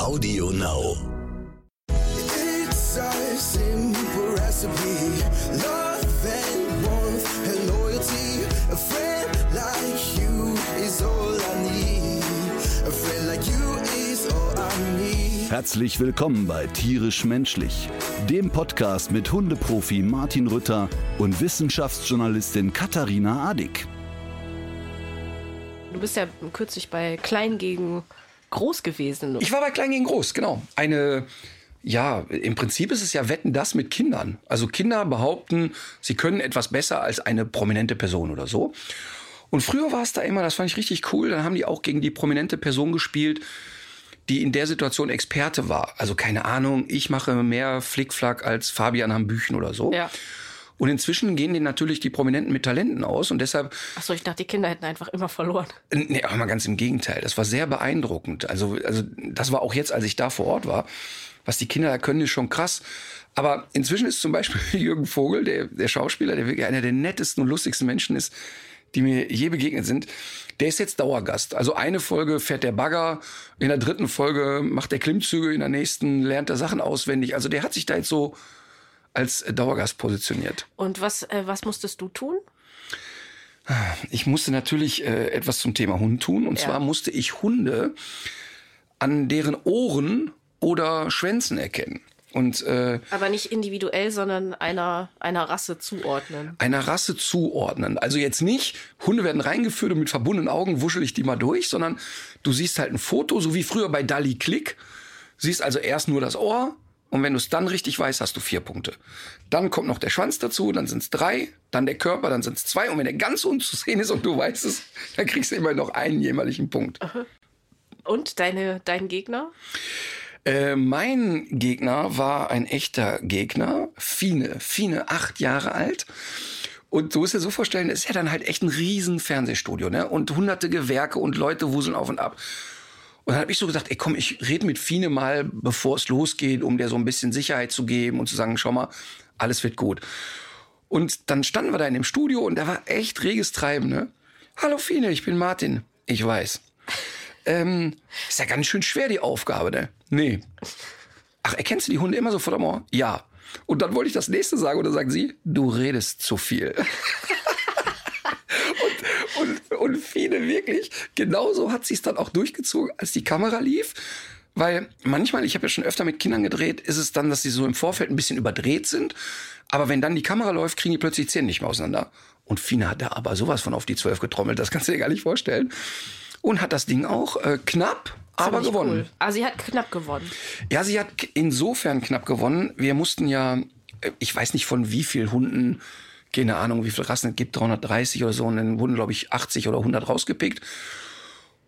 Audio Now. It's a simple recipe. Love and warmth and loyalty. A friend like you is all I need. A friend like you is all I need. Herzlich willkommen bei Tierisch Menschlich, dem Podcast mit Hundeprofi Martin Rütter und Wissenschaftsjournalistin Katharina Adick. Du bist ja kürzlich bei Klein gegen Groß gewesen. Ich war bei Klein gegen Groß, genau. Eine, ja, im Prinzip ist es ja Wetten das mit Kindern. Also Kinder behaupten, sie können etwas besser als eine prominente Person oder so. Und früher war es da immer, das fand ich richtig cool, dann haben die auch gegen die prominente Person gespielt, die in der Situation Experte war. Also keine Ahnung, ich mache mehr Flickflack als Fabian Hambüchen oder so. Ja. Und inzwischen gehen denen natürlich die Prominenten mit Talenten aus und deshalb Achso, ich dachte, die Kinder hätten einfach immer verloren. Nee, aber mal ganz im Gegenteil. Das war sehr beeindruckend. Also, also das war auch jetzt, als ich da vor Ort war. Was die Kinder da können, ist schon krass. Aber inzwischen ist zum Beispiel Jürgen Vogel, der, der Schauspieler, der wirklich einer der nettesten und lustigsten Menschen ist, die mir je begegnet sind, der ist jetzt Dauergast. Also eine Folge fährt der Bagger, in der dritten Folge macht er Klimmzüge, in der nächsten lernt er Sachen auswendig. Also der hat sich da jetzt so als Dauergast positioniert. Und was, äh, was musstest du tun? Ich musste natürlich äh, etwas zum Thema Hund tun. Und Ja. zwar musste ich Hunde an deren Ohren oder Schwänzen erkennen. Und äh, Aber nicht individuell, sondern einer, einer Rasse zuordnen. einer Rasse zuordnen. Also jetzt nicht, Hunde werden reingeführt und mit verbundenen Augen wuschel ich die mal durch, sondern du siehst halt ein Foto, so wie früher bei Dali Click. Siehst also erst nur das Ohr und wenn du es dann richtig weißt, hast du vier Punkte. Dann kommt noch der Schwanz dazu, dann sind es drei, dann der Körper, dann sind es zwei und wenn der ganz unzusehen ist und du weißt es, dann kriegst du immer noch einen jämmerlichen Punkt. Und deine, dein Gegner? Äh, mein Gegner war ein echter Gegner, Fine, Fine, acht Jahre alt. Und du musst dir so vorstellen, ist ja dann halt echt ein riesen Fernsehstudio, ne? Und hunderte Gewerke und Leute wuseln auf und ab. Und dann habe ich so gesagt, ey komm, ich rede mit Fine mal, bevor es losgeht, um dir so ein bisschen Sicherheit zu geben und zu sagen, schau mal, alles wird gut. Und dann standen wir da in dem Studio und da war echt reges Treiben, ne? Hallo Fine, ich bin Martin. Ich weiß. Ähm, ist ja ganz schön schwer, die Aufgabe, ne? Nee. Ach, erkennst du die Hunde immer sofort am Ohr? Ja. Und dann wollte ich das nächste sagen und dann sagen sie, du redest zu viel. und, und, viele wirklich, genauso hat sie es dann auch durchgezogen, als die Kamera lief. Weil manchmal, ich habe ja schon öfter mit Kindern gedreht, ist es dann, dass sie so im Vorfeld ein bisschen überdreht sind. Aber wenn dann die Kamera läuft, kriegen die plötzlich die Zähne nicht mehr auseinander. Und Fina hat da aber sowas von auf die Zwölf getrommelt, das kannst du dir gar nicht vorstellen. Und hat das Ding auch äh, knapp, aber gewonnen. Cool. Ah, sie hat knapp gewonnen. Ja, sie hat insofern knapp gewonnen. Wir mussten ja, äh, ich weiß nicht von wie viel Hunden, keine Ahnung, wie viele Rassen es gibt, 330 oder so, und dann wurden, glaube ich, 80 oder 100 rausgepickt.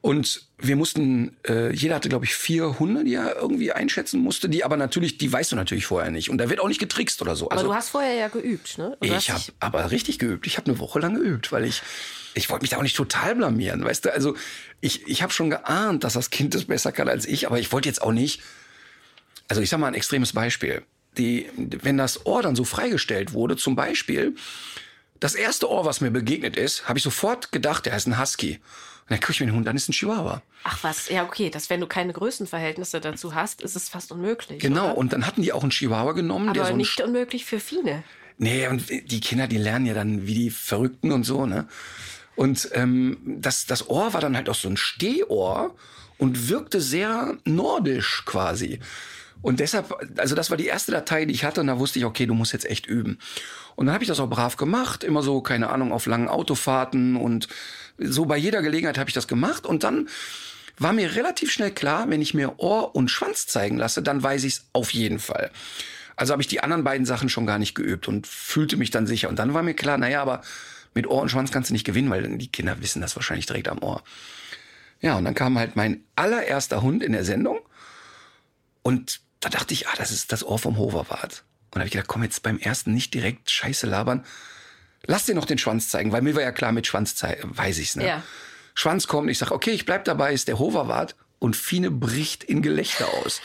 Und wir mussten, äh, jeder hatte, glaube ich, vier Hunde, die er irgendwie einschätzen musste, die aber natürlich, die weißt du natürlich vorher nicht. Und da wird auch nicht getrickst oder so. Aber du hast vorher ja geübt, ne? Hast Ich habe aber richtig geübt. Ich habe eine Woche lang geübt, weil ich ich wollte mich da auch nicht total blamieren, weißt du? Also ich ich habe schon geahnt, dass das Kind das besser kann als ich, aber ich wollte jetzt auch nicht. Also ich sag mal ein extremes Beispiel. Die, wenn das Ohr dann so freigestellt wurde, zum Beispiel, das erste Ohr, was mir begegnet ist, habe ich sofort gedacht, der ist ein Husky. Und dann gucke ich mir den Hund an, ist ein Chihuahua. Ach was, ja okay, dass wenn du keine Größenverhältnisse dazu hast, ist es fast unmöglich. Genau, Oder? und dann hatten die auch einen Chihuahua genommen, der Aber so ein nicht unmöglich für Fine. Nee, und die Kinder, die lernen ja dann wie die Verrückten und so, ne? Und ähm, das, das Ohr war dann halt auch so ein Stehohr und wirkte sehr nordisch quasi. Und deshalb, also das war die erste Datei, die ich hatte, und da wusste ich, okay, du musst jetzt echt üben. Und dann habe ich das auch brav gemacht, immer so, keine Ahnung, auf langen Autofahrten und so bei jeder Gelegenheit habe ich das gemacht. Und dann war mir relativ schnell klar, wenn ich mir Ohr und Schwanz zeigen lasse, dann weiß ich es auf jeden Fall. Also habe ich die anderen beiden Sachen schon gar nicht geübt und fühlte mich dann sicher. Und dann war mir klar, naja, aber mit Ohr und Schwanz kannst du nicht gewinnen, weil die Kinder wissen das wahrscheinlich direkt am Ohr. Ja, und dann kam halt mein allererster Hund in der Sendung. Und da dachte ich, ah, das ist das Ohr vom Hoverwart. Und da habe ich gedacht, komm jetzt beim ersten nicht direkt Scheiße labern. Lass dir noch den Schwanz zeigen, weil mir war ja klar, mit Schwanz weiß ich's, ne? Ja. Schwanz kommt, ich sage, okay, ich bleib dabei, ist der Hoverwart. Und Fine bricht in Gelächter aus.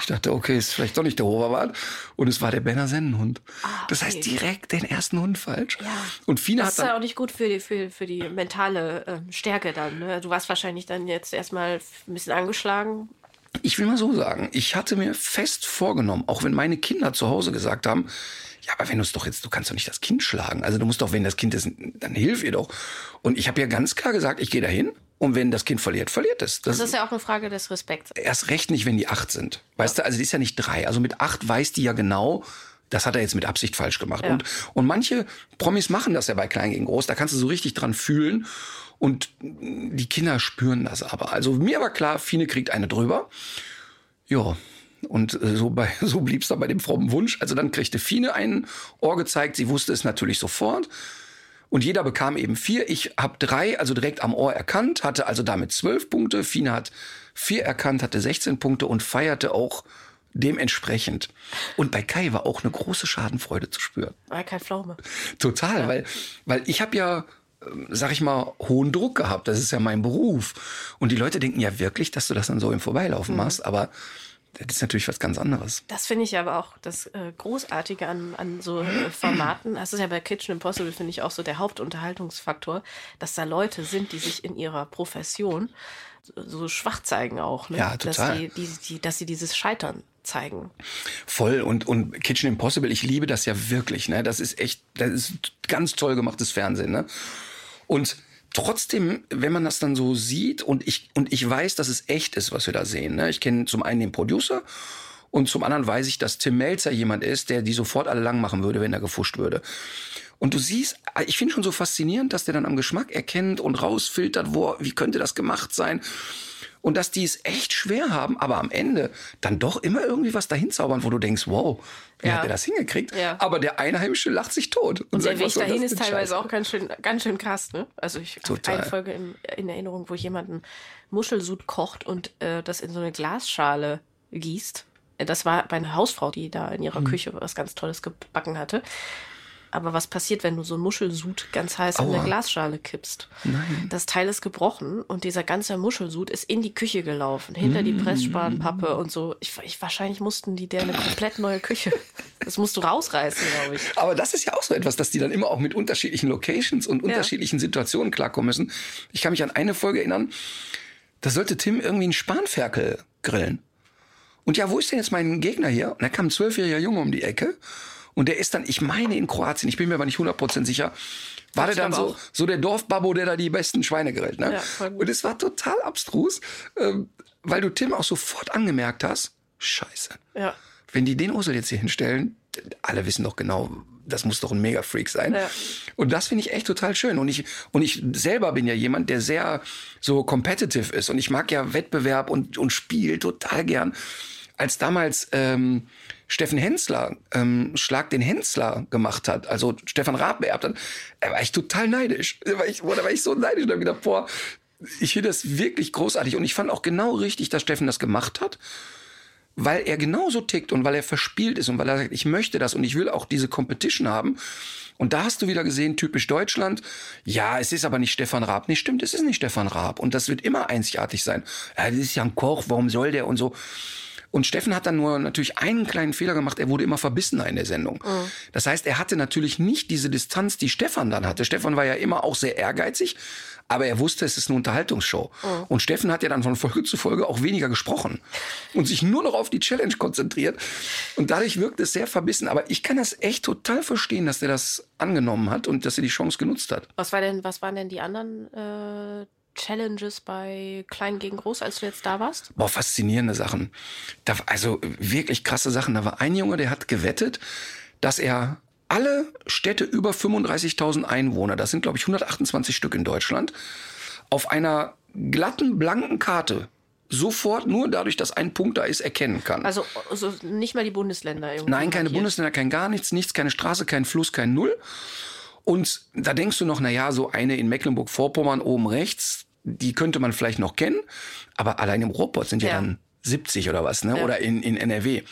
Ich dachte, okay, ist vielleicht doch nicht der Hoverwart. Und es war der Benner Sennenhund. Das heißt, Ah, okay. direkt den ersten Hund falsch. Ja. Und Fine Das hat ist ja auch nicht gut für die, für, für die mentale ähm, Stärke dann. Ne? Du warst wahrscheinlich dann jetzt erstmal ein bisschen angeschlagen. Ich will mal so sagen, ich hatte mir fest vorgenommen, auch wenn meine Kinder zu Hause gesagt haben, ja, aber wenn du es doch jetzt, du kannst doch nicht das Kind schlagen. Also du musst doch, wenn das Kind ist, dann hilf ihr doch. Und ich habe ja ganz klar gesagt, ich gehe dahin und wenn das Kind verliert, verliert es. Das ist ja auch eine Frage des Respekts. erst recht nicht, wenn die acht sind. Weißt du, also die ist ja nicht drei. Also mit acht weiß die ja genau, das hat er jetzt mit Absicht falsch gemacht. Ja. Und, und manche Promis machen das ja bei Klein gegen Groß. Da kannst du so richtig dran fühlen. Und die Kinder spüren das aber. Also mir war klar, Fine kriegt eine drüber. Ja. Und äh, so, bei, so blieb es dann bei dem frommen Wunsch. Also dann kriegte Fine ein Ohr gezeigt. Sie wusste es natürlich sofort. Und jeder bekam eben vier. Ich habe drei, also direkt am Ohr erkannt, hatte also damit zwölf Punkte. Fine hat vier erkannt, hatte 16 Punkte und feierte auch dementsprechend. Und bei Kai war auch eine große Schadenfreude zu spüren. War kein Pflaume. Total, weil, weil ich habe ja, sag ich mal, hohen Druck gehabt. Das ist ja mein Beruf. Und die Leute denken ja wirklich, dass du das dann so im Vorbeilaufen machst. Aber das ist natürlich was ganz anderes. Das finde ich aber auch das äh, Großartige an, an so äh, Formaten. Das ist ja bei Kitchen Impossible, finde ich, auch so der Hauptunterhaltungsfaktor, dass da Leute sind, die sich in ihrer Profession so, so schwach zeigen auch. Ne? Ja, total. Dass, die, die, die, dass sie dieses Scheitern zeigen. Voll und, und Kitchen Impossible, ich liebe das ja wirklich. Ne? Das ist echt, das ist ganz toll gemachtes Fernsehen. Ne? Und trotzdem, wenn man das dann so sieht und ich, und ich weiß, dass es echt ist, was wir da sehen. Ne? Ich kenne zum einen den Producer und zum anderen weiß ich, dass Tim Melzer jemand ist, der die sofort alle lang machen würde, wenn er gefuscht würde. Und du siehst, ich finde schon so faszinierend, dass der dann am Geschmack erkennt und rausfiltert, wo, wie könnte das gemacht sein. Und dass die es echt schwer haben, aber am Ende dann doch immer irgendwie was dahin zaubern, wo du denkst, wow, wie Ja. hat der das hingekriegt? Ja. Aber der Einheimische lacht sich tot. Und der sagt, Weg dahin ist teilweise Scheiße? auch ganz schön, ganz schön krass, ne? Also ich habe Total. eine Folge in, in Erinnerung, wo jemand einen Muschelsud kocht und äh, das in so eine Glasschale gießt. Äh, Das war bei einer Hausfrau, die da in Mhm. ihrer Küche was ganz Tolles gebacken hatte. Aber was passiert, wenn du so einen Muschelsud ganz heiß in Aua. eine Glasschale kippst? Nein. Das Teil ist gebrochen und dieser ganze Muschelsud ist in die Küche gelaufen, hinter die Pressspanpappe und so. Ich, ich, wahrscheinlich mussten die der eine komplett neue Küche. Das musst du rausreißen, glaube ich. Aber das ist ja auch so etwas, dass die dann immer auch mit unterschiedlichen Locations und unterschiedlichen Situationen klarkommen müssen. Ich kann mich an eine Folge erinnern, da sollte Tim irgendwie einen Spanferkel grillen. Und ja, wo ist denn jetzt mein Gegner hier? Und da kam ein zwölfjähriger Junge um die Ecke und der ist dann, ich meine in Kroatien, ich bin mir aber nicht 100% sicher, war der dann so, auch. so der Dorfbabbo, der da die besten Schweine grillt. Ne? Ja, und es war total abstrus, ähm, weil du Tim auch sofort angemerkt hast, scheiße Ja. wenn die den Ursel jetzt hier hinstellen, alle wissen doch genau, das muss doch ein Mega-Freak sein. Ja. Und das finde ich echt total schön. Und ich, und ich selber bin ja jemand, der sehr so competitive ist. Und ich mag ja Wettbewerb und, und Spiel total gern. Als damals ähm, Steffen Hensler ähm, Schlag den Hensler gemacht hat, also Stefan Raab beerbt hat, da war ich total neidisch. Da war ich, boah, da war ich so neidisch und hab gedacht, boah, ich finde das wirklich großartig. Und ich fand auch genau richtig, dass Steffen das gemacht hat weil er genauso tickt und weil er verspielt ist und weil er sagt, ich möchte das und ich will auch diese Competition haben. Und da hast du wieder gesehen, typisch Deutschland. Ja, es ist aber nicht Stefan Raab. Nee, stimmt, es ist nicht Stefan Raab. Und das wird immer einzigartig sein. Ja, das ist ja ein Koch, warum soll der und so. Und Steffen hat dann nur natürlich einen kleinen Fehler gemacht. Er wurde immer verbissener in der Sendung. Das heißt, er hatte natürlich nicht diese Distanz, die Stefan dann hatte. Stefan war ja immer auch sehr ehrgeizig, aber er wusste, es ist eine Unterhaltungsshow. Und Steffen hat ja dann von Folge zu Folge auch weniger gesprochen und sich nur noch auf die Challenge konzentriert. Und dadurch wirkt es sehr verbissen. Aber ich kann das echt total verstehen, dass er das angenommen hat und dass er die Chance genutzt hat. Was war denn, was waren denn die anderen äh, Challenges bei Klein gegen Groß, als du jetzt da warst? Boah, faszinierende Sachen. Da, also wirklich krasse Sachen. Da war ein Junge, der hat gewettet, dass er alle Städte über 35.000 Einwohner, das sind glaube ich 128 Stück in Deutschland, auf einer glatten, blanken Karte sofort nur dadurch, dass ein Punkt da ist, erkennen kann. Also, also nicht mal die Bundesländer irgendwie. Nein, keine markiert. Bundesländer, kein gar nichts, nichts, keine Straße, kein Fluss, kein Null. Und da denkst du noch, na ja, so eine in Mecklenburg-Vorpommern oben rechts, die könnte man vielleicht noch kennen, aber allein im Ruhrpott sind ja, Ja. dann 70 oder was, ne? Ja. Oder in, in NRW.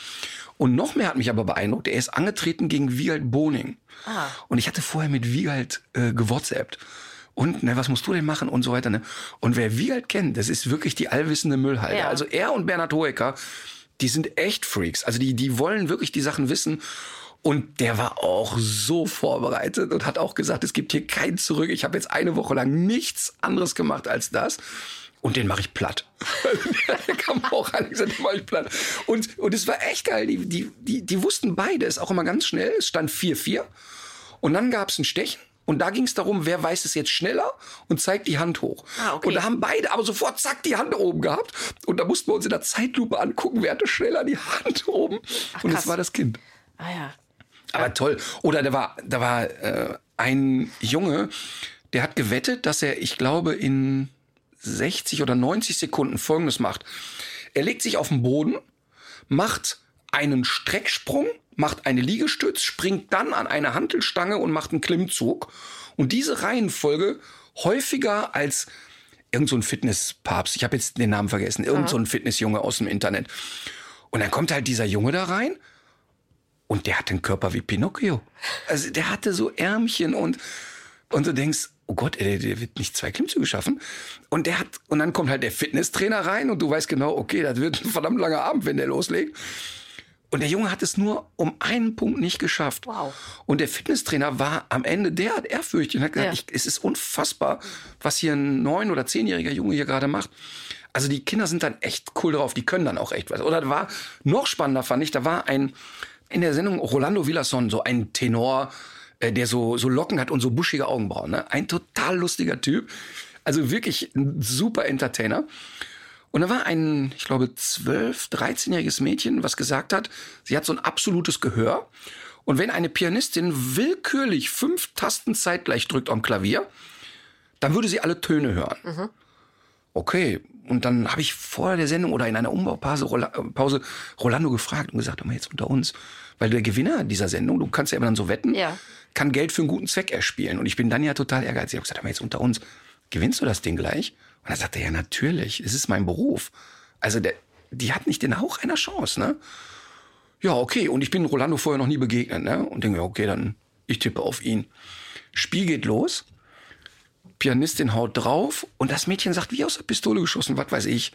Und noch mehr hat mich aber beeindruckt, er ist angetreten gegen Wiegald Boning. Ah. Und ich hatte vorher mit Wiegald äh, gewhatsappt. Und, ne, was musst du denn machen und so weiter, ne? Und wer Wiegald kennt, das ist wirklich die allwissende Müllhalde. Ja. Also er und Bernhard Hoeker, die sind echt Freaks. Also die, die wollen wirklich die Sachen wissen. Und der war auch so vorbereitet und hat auch gesagt, es gibt hier kein Zurück. Ich habe jetzt eine Woche lang nichts anderes gemacht als das. und den mache ich platt. der kam auch rein und gesagt, den mache ich platt. Und, und es war echt geil. Die, die, die, die wussten beide es auch immer ganz schnell. Es stand 4-4. Und dann gab es ein Stechen. Und da ging es darum, wer weiß es jetzt schneller und zeigt die Hand hoch. Ah, okay. Und da haben beide aber sofort zack die Hand oben gehabt. Und da mussten wir uns in der Zeitlupe angucken, wer hatte schneller die Hand oben. und krass. es war das Kind. Ah ja. Aber toll. Oder da war, da war äh, ein Junge, der hat gewettet, dass er, ich glaube, in 60 oder 90 Sekunden Folgendes macht. Er legt sich auf den Boden, macht einen Strecksprung, macht eine Liegestütz, springt dann an eine Hantelstange und macht einen Klimmzug. Und diese Reihenfolge häufiger als irgend so ein Fitnesspapst, ich habe jetzt den Namen vergessen, irgend so ein Fitnessjunge aus dem Internet. Und dann kommt halt dieser Junge da rein und der hat den Körper wie Pinocchio. Also der hatte so Ärmchen und, und du denkst, oh Gott, ey, der, der wird nicht zwei Klimmzüge schaffen. Und der hat, und dann kommt halt der Fitnesstrainer rein und du weißt genau, okay, das wird ein verdammt langer Abend, wenn der loslegt. Und der Junge hat es nur um einen Punkt nicht geschafft. Wow. Und der Fitnesstrainer war am Ende derart ehrfürchtig und hat gesagt, Ja. ich, es ist unfassbar, was hier ein neun- oder zehnjähriger Junge hier gerade macht. Also die Kinder sind dann echt cool drauf, die können dann auch echt was. Oder da war noch spannender, fand ich, da war ein, in der Sendung Rolando Villason, so ein Tenor, äh, der so, so Locken hat und so buschige Augenbrauen. Ne? Ein total lustiger Typ. Also wirklich ein super Entertainer. Und da war ein, ich glaube, 12-, 13-jähriges Mädchen, was gesagt hat, sie hat so ein absolutes Gehör. Und wenn eine Pianistin willkürlich fünf Tasten zeitgleich drückt am Klavier, dann würde sie alle Töne hören. Okay, und dann habe ich vor der Sendung oder in einer Umbaupause Rola- äh, Pause Rolando gefragt und gesagt, mal jetzt unter uns, weil der Gewinner dieser Sendung, du kannst ja immer dann so wetten, Ja. kann Geld für einen guten Zweck erspielen. Und ich bin dann ja total ehrgeizig. Ich habe gesagt, mal jetzt unter uns, gewinnst du das Ding gleich? Und er sagte, ja natürlich, es ist mein Beruf. Also der, die hat nicht den Hauch einer Chance, ne? Ja, okay. Und ich bin Rolando vorher noch nie begegnet, ne? Und denke, okay, dann ich tippe auf ihn. Spiel geht los. Pianistin haut drauf und das Mädchen sagt, wie aus der Pistole geschossen, was weiß ich.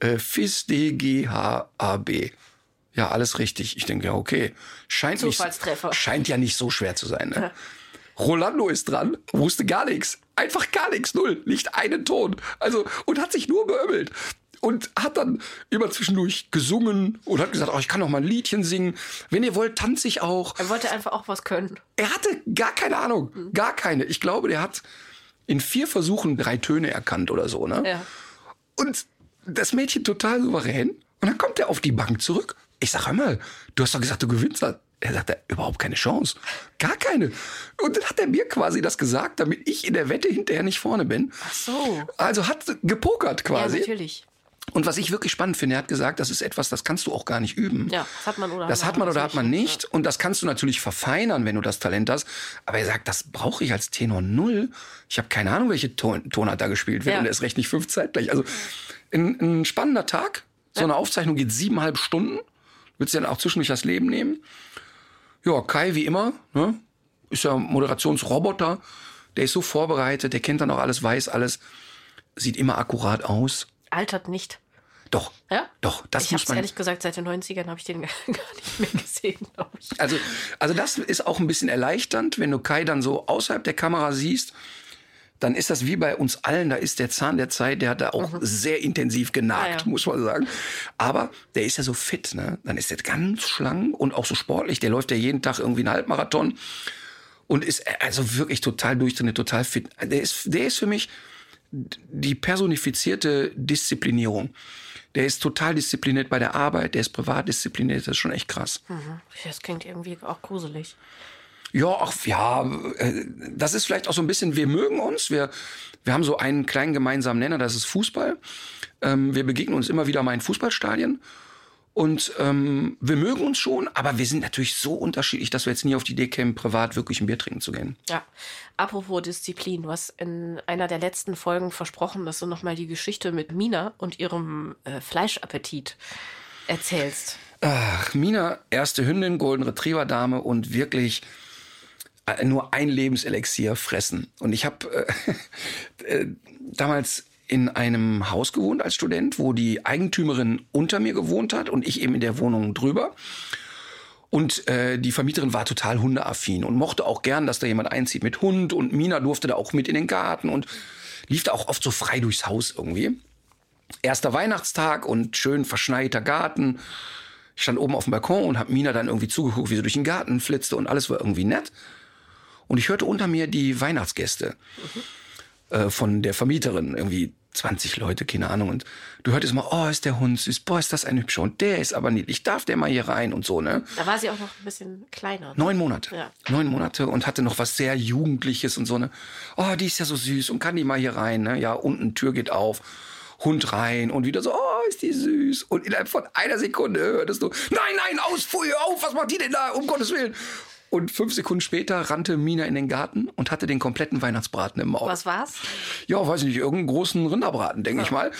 Äh, Fis, D, G, H, A, B. Ja, alles richtig. Ich denke, ja, okay. Scheint, nicht, scheint ja nicht so schwer zu sein. Ne? Rolando ist dran, wusste gar nichts. Einfach gar nichts, null. Nicht einen Ton. Also, und hat sich nur beömmelt. Und hat dann immer zwischendurch gesungen und hat gesagt, oh, ich kann noch mal ein Liedchen singen. Wenn ihr wollt, tanze ich auch. Er wollte einfach auch was können. Er hatte gar keine Ahnung. Gar keine. Ich glaube, der hat in vier Versuchen drei Töne erkannt oder so. Ne? Ja. Und das Mädchen total souverän. Und dann kommt er auf die Bank zurück. Ich sag, hör mal, du hast doch gesagt, du gewinnst das. Er sagt, überhaupt keine Chance. Gar keine. Und dann hat er mir quasi das gesagt, damit ich in der Wette hinterher nicht vorne bin. Ach so. Also hat gepokert Ja, quasi. natürlich. Und was ich wirklich spannend finde, er hat gesagt, das ist etwas, das kannst du auch gar nicht üben. Ja, das hat man oder Das hat man oder hat man nicht. Und das kannst du natürlich verfeinern, wenn du das Talent hast. Aber er sagt, das brauche ich als Tenor null. Ich habe keine Ahnung, welche Ton, Tonart da gespielt wird. Ja. Und er ist recht nicht fünf zeitgleich. Also ein, ein spannender Tag. So eine Aufzeichnung geht siebeneinhalb Stunden. Willst du dann auch zwischendurch das Leben nehmen? Ja, Kai wie immer, ne? Ist ja Moderationsroboter. Der ist so vorbereitet, der kennt dann auch alles, weiß alles. Sieht immer akkurat aus. Altert nicht. Doch. Ja? Doch, das ich muss man. ehrlich gesagt, seit den 90ern habe ich den gar nicht mehr gesehen, glaube ich. Also, also das ist auch ein bisschen erleichternd, wenn du Kai dann so außerhalb der Kamera siehst, dann ist das wie bei uns allen, da ist der Zahn der Zeit, der hat da auch sehr intensiv genagt, Ah, ja. muss man sagen. Aber der ist ja so fit, ne? Dann ist der ganz schlank und auch so sportlich, der läuft ja jeden Tag irgendwie einen Halbmarathon und ist also wirklich total durchtrainiert, total fit. Der ist, der ist für mich die personifizierte Disziplinierung. Der ist total diszipliniert bei der Arbeit, der ist privat diszipliniert, das ist schon echt krass. Das klingt irgendwie auch gruselig. Ja, ach, ja, äh, das ist vielleicht auch so ein bisschen, wir mögen uns, wir, wir haben so einen kleinen gemeinsamen Nenner, das ist Fußball. Ähm, wir begegnen uns immer wieder mal in Fußballstadien. Und ähm, wir mögen uns schon, aber wir sind natürlich so unterschiedlich, dass wir jetzt nie auf die Idee kämen, privat wirklich ein Bier trinken zu gehen. Ja. Apropos Disziplin, du hast in einer der letzten Folgen versprochen, dass du nochmal die Geschichte mit Mina und ihrem äh, Fleischappetit erzählst. Ach, Mina, erste Hündin, Golden Retriever Dame und wirklich äh, nur ein Lebenselixier fressen. Und ich habe äh, äh, damals in einem Haus gewohnt als Student, wo die Eigentümerin unter mir gewohnt hat und ich eben in der Wohnung drüber. Und äh, die Vermieterin war total hundeaffin und mochte auch gern, dass da jemand einzieht mit Hund. Und Mina durfte da auch mit in den Garten und lief da auch oft so frei durchs Haus irgendwie. Erster Weihnachtstag und schön verschneiter Garten. Ich stand oben auf dem Balkon und habe Mina dann irgendwie zugeguckt, wie sie durch den Garten flitzte und alles war irgendwie nett. Und ich hörte unter mir die Weihnachtsgäste äh, von der Vermieterin, irgendwie 20 Leute, keine Ahnung. Und du hörtest immer, oh, ist der Hund süß, boah, ist das ein hübscher und der ist aber niedlich, darf der mal hier rein und so, ne? Da war sie auch noch ein bisschen kleiner. Ne? Neun Monate. Ja. Neun Monate und hatte noch was sehr Jugendliches und so, ne? Oh, die ist ja so süß und kann die mal hier rein, ne? Ja, unten Tür geht auf. Hund rein und wieder so, oh, ist die süß. Und innerhalb von einer Sekunde hörtest du, nein, nein, aus, Pfui, auf, was macht die denn da, um Gottes Willen. Und fünf Sekunden später rannte Mina in den Garten und hatte den kompletten Weihnachtsbraten im Maul. Was war's? Ja, weiß ich nicht, irgendeinen großen Rinderbraten, denke ich mal.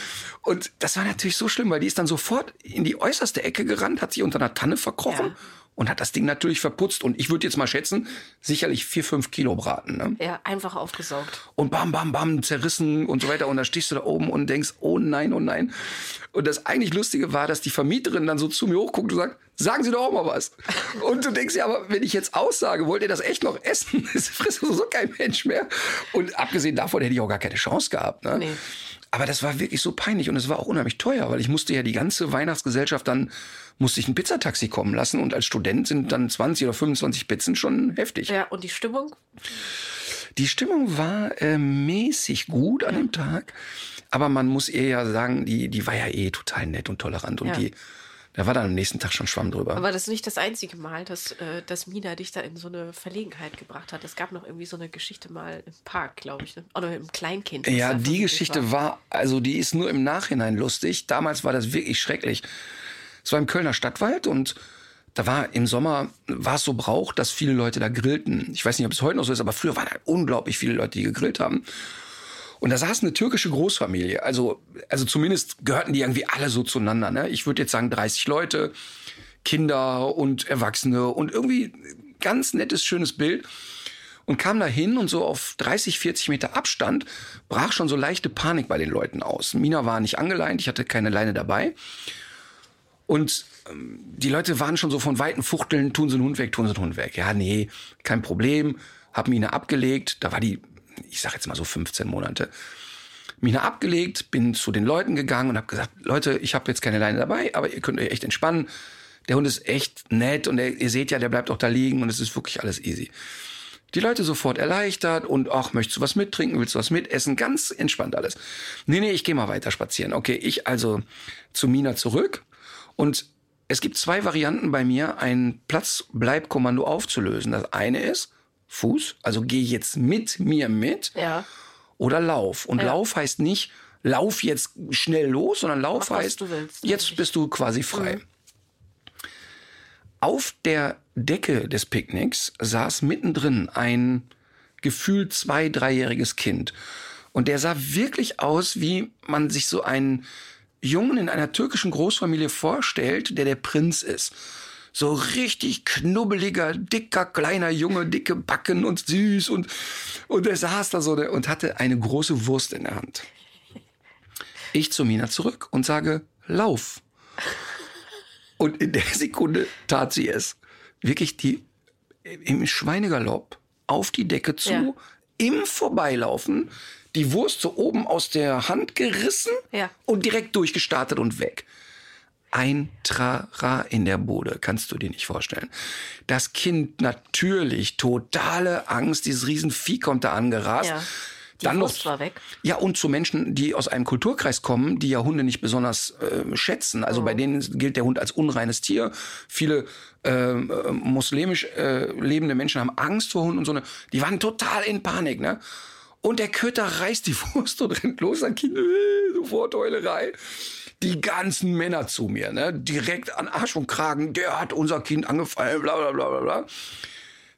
Und das war natürlich so schlimm, weil die ist dann sofort in die äußerste Ecke gerannt, hat sich unter einer Tanne verkrochen Ja. Und hat das Ding natürlich verputzt. Und ich würde jetzt mal schätzen, sicherlich vier, fünf Kilo Braten. Ne? Ja, einfach aufgesaugt. Und bam, bam, bam, zerrissen und so weiter. Und da stehst du da oben und denkst, oh nein, oh nein. Und das eigentlich Lustige war, dass die Vermieterin dann so zu mir hochguckt und sagt, sagen Sie doch auch mal was. Und du denkst ja, aber wenn ich jetzt aussage, wollt ihr das echt noch essen? Das frisst so kein Mensch mehr. Und abgesehen davon hätte ich auch gar keine Chance gehabt. Ne? Nee. Aber das war wirklich so peinlich und es war auch unheimlich teuer, weil ich musste ja die ganze Weihnachtsgesellschaft dann, musste ich ein Pizzataxi kommen lassen und als Student sind dann 20 oder 25 Pizzen schon heftig. Ja, und die Stimmung? Die Stimmung war äh, mäßig gut an dem Tag, aber man muss ihr ja sagen, die, die war ja eh total nett und tolerant und Ja. die, da war dann am nächsten Tag schon Schwamm drüber. Aber das ist nicht das einzige Mal, dass, äh, dass Mina dich da in so eine Verlegenheit gebracht hat. Es gab noch irgendwie so eine Geschichte mal im Park, glaube ich. Ne? Oder im Kleinkind. ja, da die Geschichte war, also die ist nur im Nachhinein lustig. Damals war das wirklich schrecklich. Es war im Kölner Stadtwald und da war im Sommer, war es so Brauch, dass viele Leute da grillten. Ich weiß nicht, ob es heute noch so ist, aber früher waren halt unglaublich viele Leute, die gegrillt haben. Und da saß eine türkische Großfamilie. Also, also zumindest gehörten die irgendwie alle so zueinander. Ne? Ich würde jetzt sagen 30 Leute, Kinder und Erwachsene und irgendwie ganz nettes, schönes Bild. Und kam da hin und so auf 30, 40 Meter Abstand brach schon so leichte Panik bei den Leuten aus. Mina war nicht angeleint, ich hatte keine Leine dabei. Und ähm, die Leute waren schon so von weiten Fuchteln, tun sie den Hund weg, tun sie den Hund weg. Ja, nee, kein Problem. Hab Mina abgelegt. Da war die, ich sag jetzt mal so 15 Monate. Mina abgelegt, bin zu den Leuten gegangen und habe gesagt, Leute, ich habe jetzt keine Leine dabei, aber ihr könnt euch echt entspannen. Der Hund ist echt nett und er, ihr seht ja, der bleibt auch da liegen und es ist wirklich alles easy. Die Leute sofort erleichtert und ach, möchtest du was mittrinken, willst du was mitessen? Ganz entspannt alles. Nee, nee, ich gehe mal weiter spazieren. Okay, ich also zu Mina zurück und es gibt zwei Varianten bei mir, ein Platzbleibkommando aufzulösen. Das eine ist Fuß, also geh jetzt mit mir mit Ja. oder Lauf. Und Ja. Lauf heißt nicht, lauf jetzt schnell los, sondern Lauf Mach, heißt, willst, jetzt eigentlich. bist du quasi frei. Auf der Decke des Picknicks saß mittendrin ein gefühlt zwei-, dreijähriges Kind. Und der sah wirklich aus, wie man sich so einen Jungen in einer türkischen Großfamilie vorstellt, der der Prinz ist. So richtig knubbeliger, dicker, kleiner Junge, dicke Backen und süß und, und er saß da so und hatte eine große Wurst in der Hand. Ich zu Mina zurück und sage, lauf. Und in der Sekunde tat sie es. Wirklich die im Schweinegalopp auf die Decke zu, Ja. im Vorbeilaufen, die Wurst so oben aus der Hand gerissen Ja. und direkt durchgestartet und weg. Ein Trara in der Bude, kannst du dir nicht vorstellen. Das Kind natürlich, totale Angst, dieses Riesenvieh kommt da angerast. Ja. Die Dann Wurst noch, war weg. ja, und zu Menschen, die aus einem Kulturkreis kommen, die ja Hunde nicht besonders äh, schätzen. Also bei denen gilt der Hund als unreines Tier. Viele ähm, äh, muslimisch äh, lebende Menschen haben Angst vor Hunden und so. Ne, die waren total in Panik, ne? Und der Köter reißt die Wurst und rennt los, ein Kind, äh, sofort Heulerei. Die ganzen Männer zu mir, ne? Direkt an Arsch und Kragen, der hat unser Kind angefallen, bla bla bla bla bla.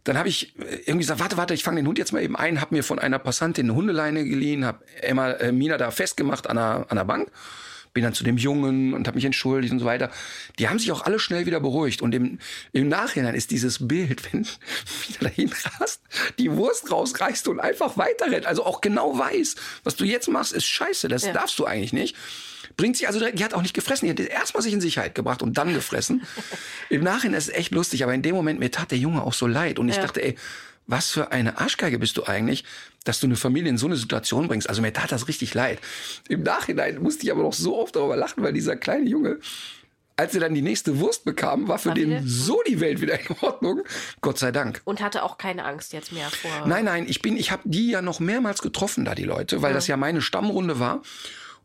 Dann habe ich äh, irgendwie gesagt, warte, warte, ich fange den Hund jetzt mal eben ein, habe mir von einer Passantin eine Hundeleine geliehen, habe Emma, äh, Mina da festgemacht an der, an der Bank, bin dann zu dem Jungen und habe mich entschuldigt und so weiter. Die haben sich auch alle schnell wieder beruhigt und im, im Nachhinein ist dieses Bild, wenn Mina dahin rast, die Wurst rausreißt und einfach weiterrennt, also auch genau weiß, was du jetzt machst, ist scheiße, das Ja. darfst du eigentlich nicht. Bringt sich also direkt, die hat auch nicht gefressen, die hat erstmal sich in Sicherheit gebracht und dann gefressen. Im Nachhinein ist es echt lustig, aber in dem Moment, mir tat der Junge auch so leid und ich Ja. dachte, ey, was für eine Arschgeige bist du eigentlich, dass du eine Familie in so eine Situation bringst. Also mir tat das richtig leid. Im Nachhinein musste ich aber noch so oft darüber lachen, weil dieser kleine Junge, als er dann die nächste Wurst bekam, war für War den wieder- so die Welt wieder in Ordnung. Gott sei Dank. Und hatte auch keine Angst jetzt mehr vor. Nein, nein, ich bin, ich habe die ja noch mehrmals getroffen, da die Leute, weil das ja meine Stammrunde war.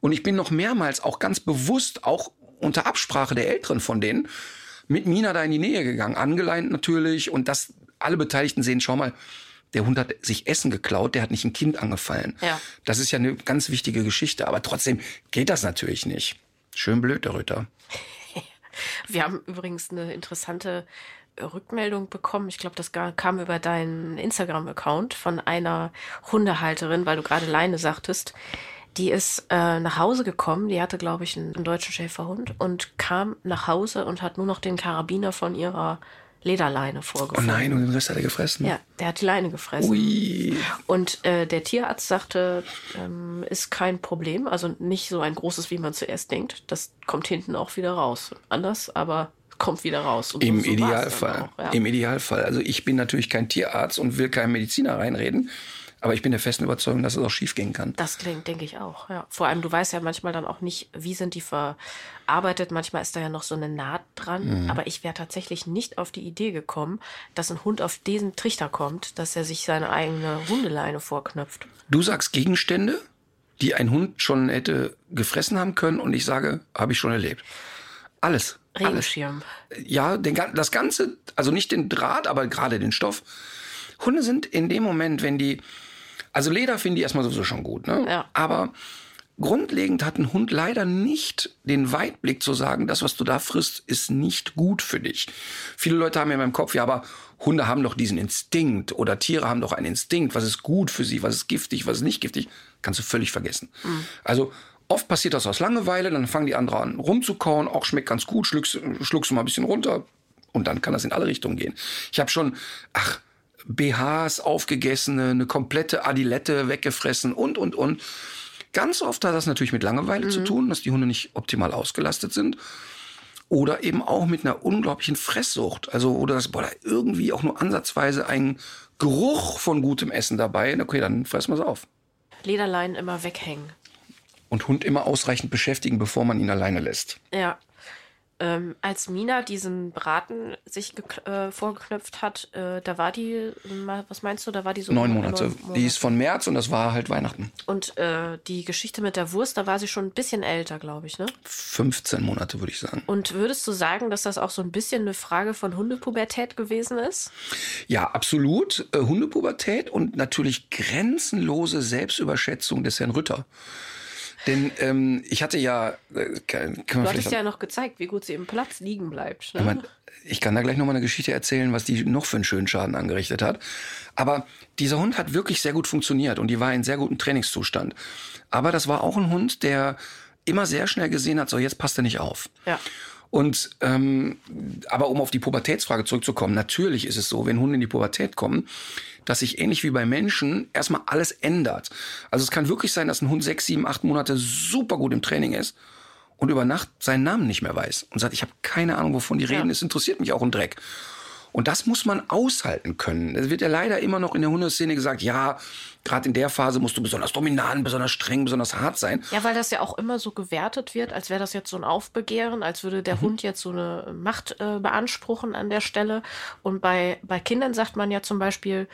Und ich bin noch mehrmals auch ganz bewusst, auch unter Absprache der Älteren von denen, mit Mina da in die Nähe gegangen, angeleint natürlich. Und dass alle Beteiligten sehen, schau mal, der Hund hat sich Essen geklaut, der hat nicht ein Kind angefallen. Ja. Das ist ja eine ganz wichtige Geschichte. Aber trotzdem geht das natürlich nicht. Schön blöd, der Ritter. Wir haben übrigens eine interessante Rückmeldung bekommen. Ich glaube, das kam über deinen Instagram-Account von einer Hundehalterin, weil du gerade Leine sagtest. Die ist äh, nach Hause gekommen, die hatte, glaube ich, einen, einen deutschen Schäferhund und kam nach Hause und hat nur noch den Karabiner von ihrer Lederleine Oh vorgefunden. nein, und den Rest hat er gefressen. Ja, der hat die Leine gefressen. Ui. Und äh, der Tierarzt sagte, ähm, ist kein Problem, also nicht so ein großes, wie man zuerst denkt. Das kommt hinten auch wieder raus. Anders, aber kommt wieder raus. Und Im so- so Idealfall. auch, ja. Im Idealfall. Also ich bin natürlich kein Tierarzt und will keinem Mediziner reinreden, aber ich bin der festen Überzeugung, dass es auch schief gehen kann. Das klingt, denke ich auch. Ja. Vor allem, du weißt ja manchmal dann auch nicht, wie sind die verarbeitet. Manchmal ist da ja noch so eine Naht dran. Mhm. Aber ich wäre tatsächlich nicht auf die Idee gekommen, dass ein Hund auf diesen Trichter kommt, dass er sich seine eigene Hundeleine vorknöpft. Du sagst Gegenstände, die ein Hund schon hätte gefressen haben können und ich sage, habe ich schon erlebt. Alles. Alles. Regenschirm. Ja, den, das Ganze, also nicht den Draht, aber gerade den Stoff. Hunde sind in dem Moment, wenn die, also Leder finden die erstmal sowieso schon gut, ne? Ja. Aber grundlegend hat ein Hund leider nicht den Weitblick zu sagen, das, was du da frisst, ist nicht gut für dich. Viele Leute haben ja in meinem Kopf, ja, aber Hunde haben doch diesen Instinkt oder Tiere haben doch einen Instinkt, was ist gut für sie, was ist giftig, was ist nicht giftig, kannst du völlig vergessen. Also oft passiert das aus Langeweile, dann fangen die anderen an rumzukauen, auch schmeckt ganz gut, schluckst, schluckst du mal ein bisschen runter und dann kann das in alle Richtungen gehen. Ich habe schon, ach, BHs aufgegessene, eine komplette Adilette weggefressen und, und, und. Ganz oft hat das natürlich mit Langeweile zu tun, dass die Hunde nicht optimal ausgelastet sind. Oder eben auch mit einer unglaublichen Fresssucht. Also, oder das, boah, da irgendwie auch nur ansatzweise ein Geruch von gutem Essen dabei. Okay, dann fressen wir es auf. Lederleinen immer weghängen. Und Hund immer ausreichend beschäftigen, bevor man ihn alleine lässt. Ja. Ähm, als Mina diesen Braten sich äh, vorgeknöpft hat, äh, da war die, was meinst du, da war die so Neun Monate. neun Die ist von März und das war halt Weihnachten. Und äh, die Geschichte mit der Wurst, da war sie schon ein bisschen älter, glaube ich, ne? 15 Monate, würde ich sagen. Und würdest du sagen, dass das auch so ein bisschen eine Frage von Hundepubertät gewesen ist? Ja, absolut. Äh, Hundepubertät und natürlich grenzenlose Selbstüberschätzung des Herrn Rütter. Denn ähm, ich hatte ja, äh, kann, kann man Du hattest ja noch gezeigt, wie gut sie im Platz liegen bleibt. Ne? Ich, mein, ich kann da gleich noch mal eine Geschichte erzählen, was die noch für einen schönen Schaden angerichtet hat. Aber dieser Hund hat wirklich sehr gut funktioniert und die war in sehr gutem Trainingszustand. Aber das war auch ein Hund, der immer sehr schnell gesehen hat, so jetzt passt er nicht auf. Ja. Und ähm, aber um auf die Pubertätsfrage zurückzukommen, natürlich ist es so, wenn Hunde in die Pubertät kommen, dass sich ähnlich wie bei Menschen erstmal alles ändert. Also es kann wirklich sein, dass ein Hund sechs, sieben, acht Monate super gut im Training ist und über Nacht seinen Namen nicht mehr weiß und sagt, ich habe keine Ahnung, wovon die reden, Ja. es interessiert mich auch ein Dreck. Und das muss man aushalten können. Es wird ja leider immer noch in der Hundeszene gesagt, ja, gerade in der Phase musst du besonders dominant, besonders streng, besonders hart sein. Ja, weil das ja auch immer so gewertet wird, als wäre das jetzt so ein Aufbegehren, als würde der Hund jetzt so eine Macht äh, beanspruchen an der Stelle. Und bei, bei Kindern sagt man ja zum Beispiel,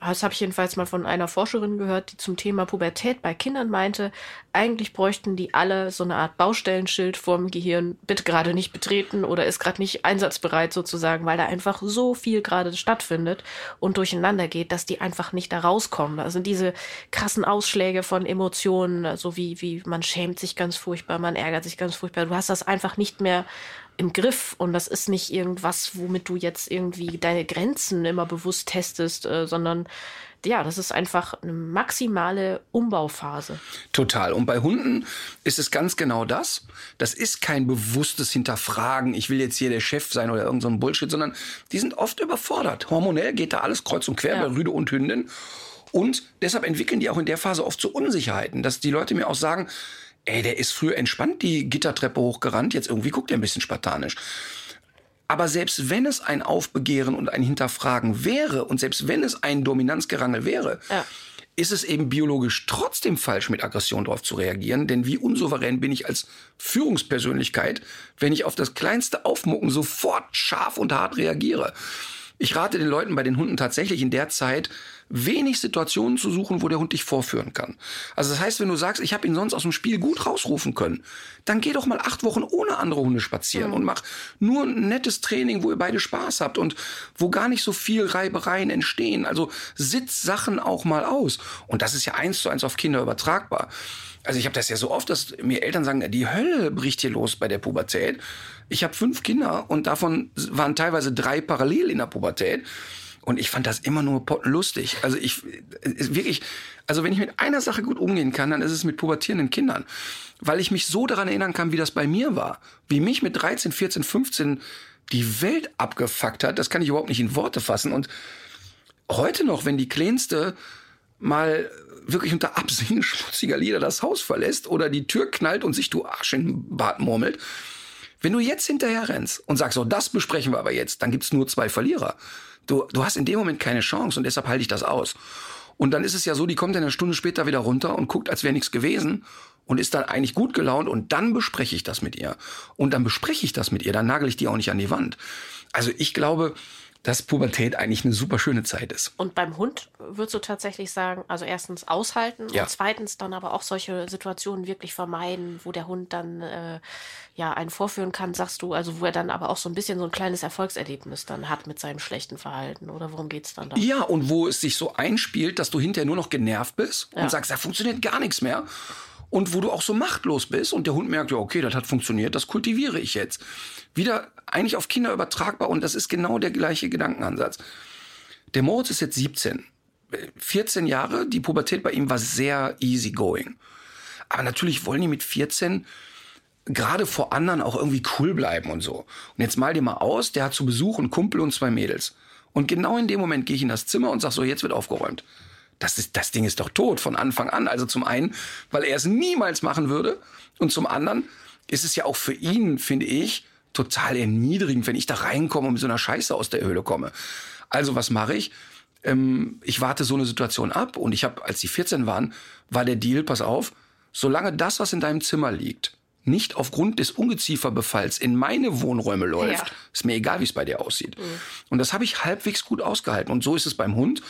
das habe ich jedenfalls mal von einer Forscherin gehört, die zum Thema Pubertät bei Kindern meinte, eigentlich bräuchten die alle so eine Art Baustellenschild vorm Gehirn, bitte gerade nicht betreten oder ist gerade nicht einsatzbereit sozusagen, weil da einfach so viel gerade stattfindet und durcheinander geht, dass die einfach nicht da rauskommen. Da sind diese krassen Ausschläge von Emotionen, so wie, wie man schämt sich ganz furchtbar, man ärgert sich ganz furchtbar. Du hast das einfach nicht mehr im Griff und das ist nicht irgendwas, womit du jetzt irgendwie deine Grenzen immer bewusst testest, äh, sondern ja, das ist einfach eine maximale Umbauphase. Total. Und bei Hunden ist es ganz genau das. Das ist kein bewusstes Hinterfragen, ich will jetzt hier der Chef sein oder irgend so ein Bullshit, sondern die sind oft überfordert. Hormonell geht da alles kreuz und quer Ja. bei Rüde und Hündin. Und deshalb entwickeln die auch in der Phase oft so Unsicherheiten, dass die Leute mir auch sagen, ey, der ist früher entspannt die Gittertreppe hochgerannt, jetzt irgendwie guckt er ein bisschen spartanisch. Aber selbst wenn es ein Aufbegehren und ein Hinterfragen wäre und selbst wenn es ein Dominanzgerangel wäre, Ja. ist es eben biologisch trotzdem falsch, mit Aggression darauf zu reagieren. Denn wie unsouverän bin ich als Führungspersönlichkeit, wenn ich auf das kleinste Aufmucken sofort scharf und hart reagiere. Ich rate den Leuten bei den Hunden tatsächlich in der Zeit, wenig Situationen zu suchen, wo der Hund dich vorführen kann. Also das heißt, wenn du sagst, ich habe ihn sonst aus dem Spiel gut rausrufen können, dann geh doch mal acht Wochen ohne andere Hunde spazieren und mach nur ein nettes Training, wo ihr beide Spaß habt und wo gar nicht so viel Reibereien entstehen. Also sitz Sachen auch mal aus. Und das ist ja eins zu eins auf Kinder übertragbar. Also ich habe das ja so oft, dass mir Eltern sagen, die Hölle bricht hier los bei der Pubertät. Ich habe fünf Kinder und davon waren teilweise drei parallel in der Pubertät. Und ich fand das immer nur pottenlustig. Also ich äh, wirklich, also wenn ich mit einer Sache gut umgehen kann, dann ist es mit pubertierenden Kindern. Weil ich mich so daran erinnern kann, wie das bei mir war. Wie mich mit 13, 14, 15 die Welt abgefuckt hat, das kann ich überhaupt nicht in Worte fassen. Und heute noch, wenn die Kleinste mal wirklich unter Absingen schmutziger Lieder das Haus verlässt oder die Tür knallt und sich du Arsch in den Bart murmelt, wenn du jetzt hinterher rennst und sagst, so, das besprechen wir aber jetzt, dann gibt's nur zwei Verlierer. Du, du hast in dem Moment keine Chance und deshalb halte ich das aus. Und dann ist es ja so, die kommt dann eine Stunde später wieder runter und guckt, als wäre nichts gewesen und ist dann eigentlich gut gelaunt und dann bespreche ich das mit ihr. Und dann bespreche ich das mit ihr, dann nagel ich die auch nicht an die Wand. Also ich glaube, dass Pubertät eigentlich eine super schöne Zeit ist. Und beim Hund würdest du tatsächlich sagen, also erstens aushalten Ja. und zweitens dann aber auch solche Situationen wirklich vermeiden, wo der Hund dann äh, ja einen vorführen kann, sagst du, also wo er dann aber auch so ein bisschen so ein kleines Erfolgserlebnis dann hat mit seinem schlechten Verhalten oder worum geht's dann da? Ja, und wo es sich so einspielt, dass du hinterher nur noch genervt bist Ja. und sagst, da funktioniert gar nichts mehr. Und wo du auch so machtlos bist und der Hund merkt, ja, okay, das hat funktioniert, das kultiviere ich jetzt. Wieder eigentlich auf Kinder übertragbar und das ist genau der gleiche Gedankenansatz. Der Moritz ist jetzt 17. 14 Jahre, die Pubertät bei ihm war sehr easy going. Aber natürlich wollen die mit 14 gerade vor anderen auch irgendwie cool bleiben und so. Und jetzt mal dir mal aus, der hat zu Besuch einen Kumpel und zwei Mädels. Und genau in dem Moment gehe ich in das Zimmer und sag so, jetzt wird aufgeräumt. Das, ist, das Ding ist doch tot von Anfang an. Also zum einen, weil er es niemals machen würde. Und zum anderen ist es ja auch für ihn, finde ich, total erniedrigend, wenn ich da reinkomme und mit so einer Scheiße aus der Höhle komme. Also was mache ich? Ähm, ich warte so eine Situation ab und ich habe, als die 14 waren, war der Deal, pass auf, solange das, was in deinem Zimmer liegt, nicht aufgrund des Ungezieferbefalls in meine Wohnräume läuft, Ja. ist mir egal, wie es bei dir aussieht. Und das habe ich halbwegs gut ausgehalten. Und so ist es beim Hund,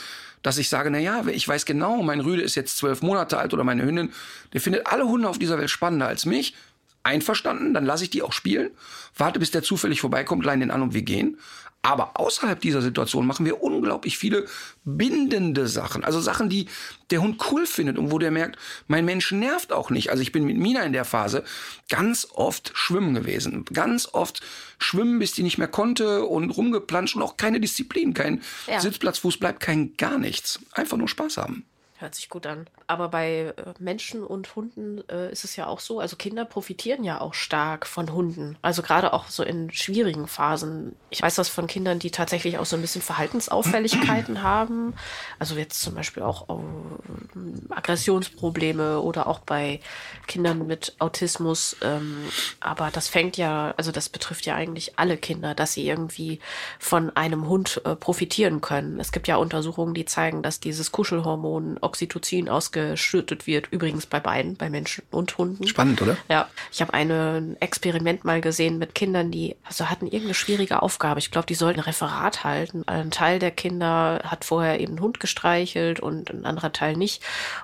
dass ich sage, na ja, ich weiß genau, mein Rüde ist jetzt zwölf Monate alt oder meine Hündin, der findet alle Hunde auf dieser Welt spannender als mich. Einverstanden, dann lasse ich die auch spielen, warte, bis der zufällig vorbeikommt, leine den an und wir gehen. Aber außerhalb dieser Situation machen wir unglaublich viele bindende Sachen. Also Sachen, die der Hund cool findet und wo der merkt, mein Mensch nervt auch nicht. Also ich bin mit Mina in der Phase ganz oft schwimmen gewesen. Ganz oft schwimmen, bis die nicht mehr konnte und rumgeplanscht und auch keine Disziplin, kein Ja. Sitzplatz, Fuß bleibt, kein gar nichts. Einfach nur Spaß haben. Hört sich gut an. Aber bei äh, Menschen und Hunden äh, ist es ja auch so, also Kinder profitieren ja auch stark von Hunden. Also gerade auch so in schwierigen Phasen. Ich weiß das von Kindern, die tatsächlich auch so ein bisschen Verhaltensauffälligkeiten haben. Also jetzt zum Beispiel auch äh, Aggressionsprobleme oder auch bei Kindern mit Autismus. Ähm, aber das fängt ja, also das betrifft ja eigentlich alle Kinder, dass sie irgendwie von einem Hund äh, profitieren können. Es gibt ja Untersuchungen, die zeigen, dass dieses Kuschelhormon Oxytocin ausgeschüttet wird, übrigens bei beiden, bei Menschen und Hunden. Spannend, oder? Ja, ich habe ein Experiment mal gesehen mit Kindern, die also hatten irgendeine schwierige Aufgabe. Ich glaube, die sollten ein Referat halten. Ein Teil der Kinder hat vorher eben einen Hund gestreichelt und ein anderer Teil nicht.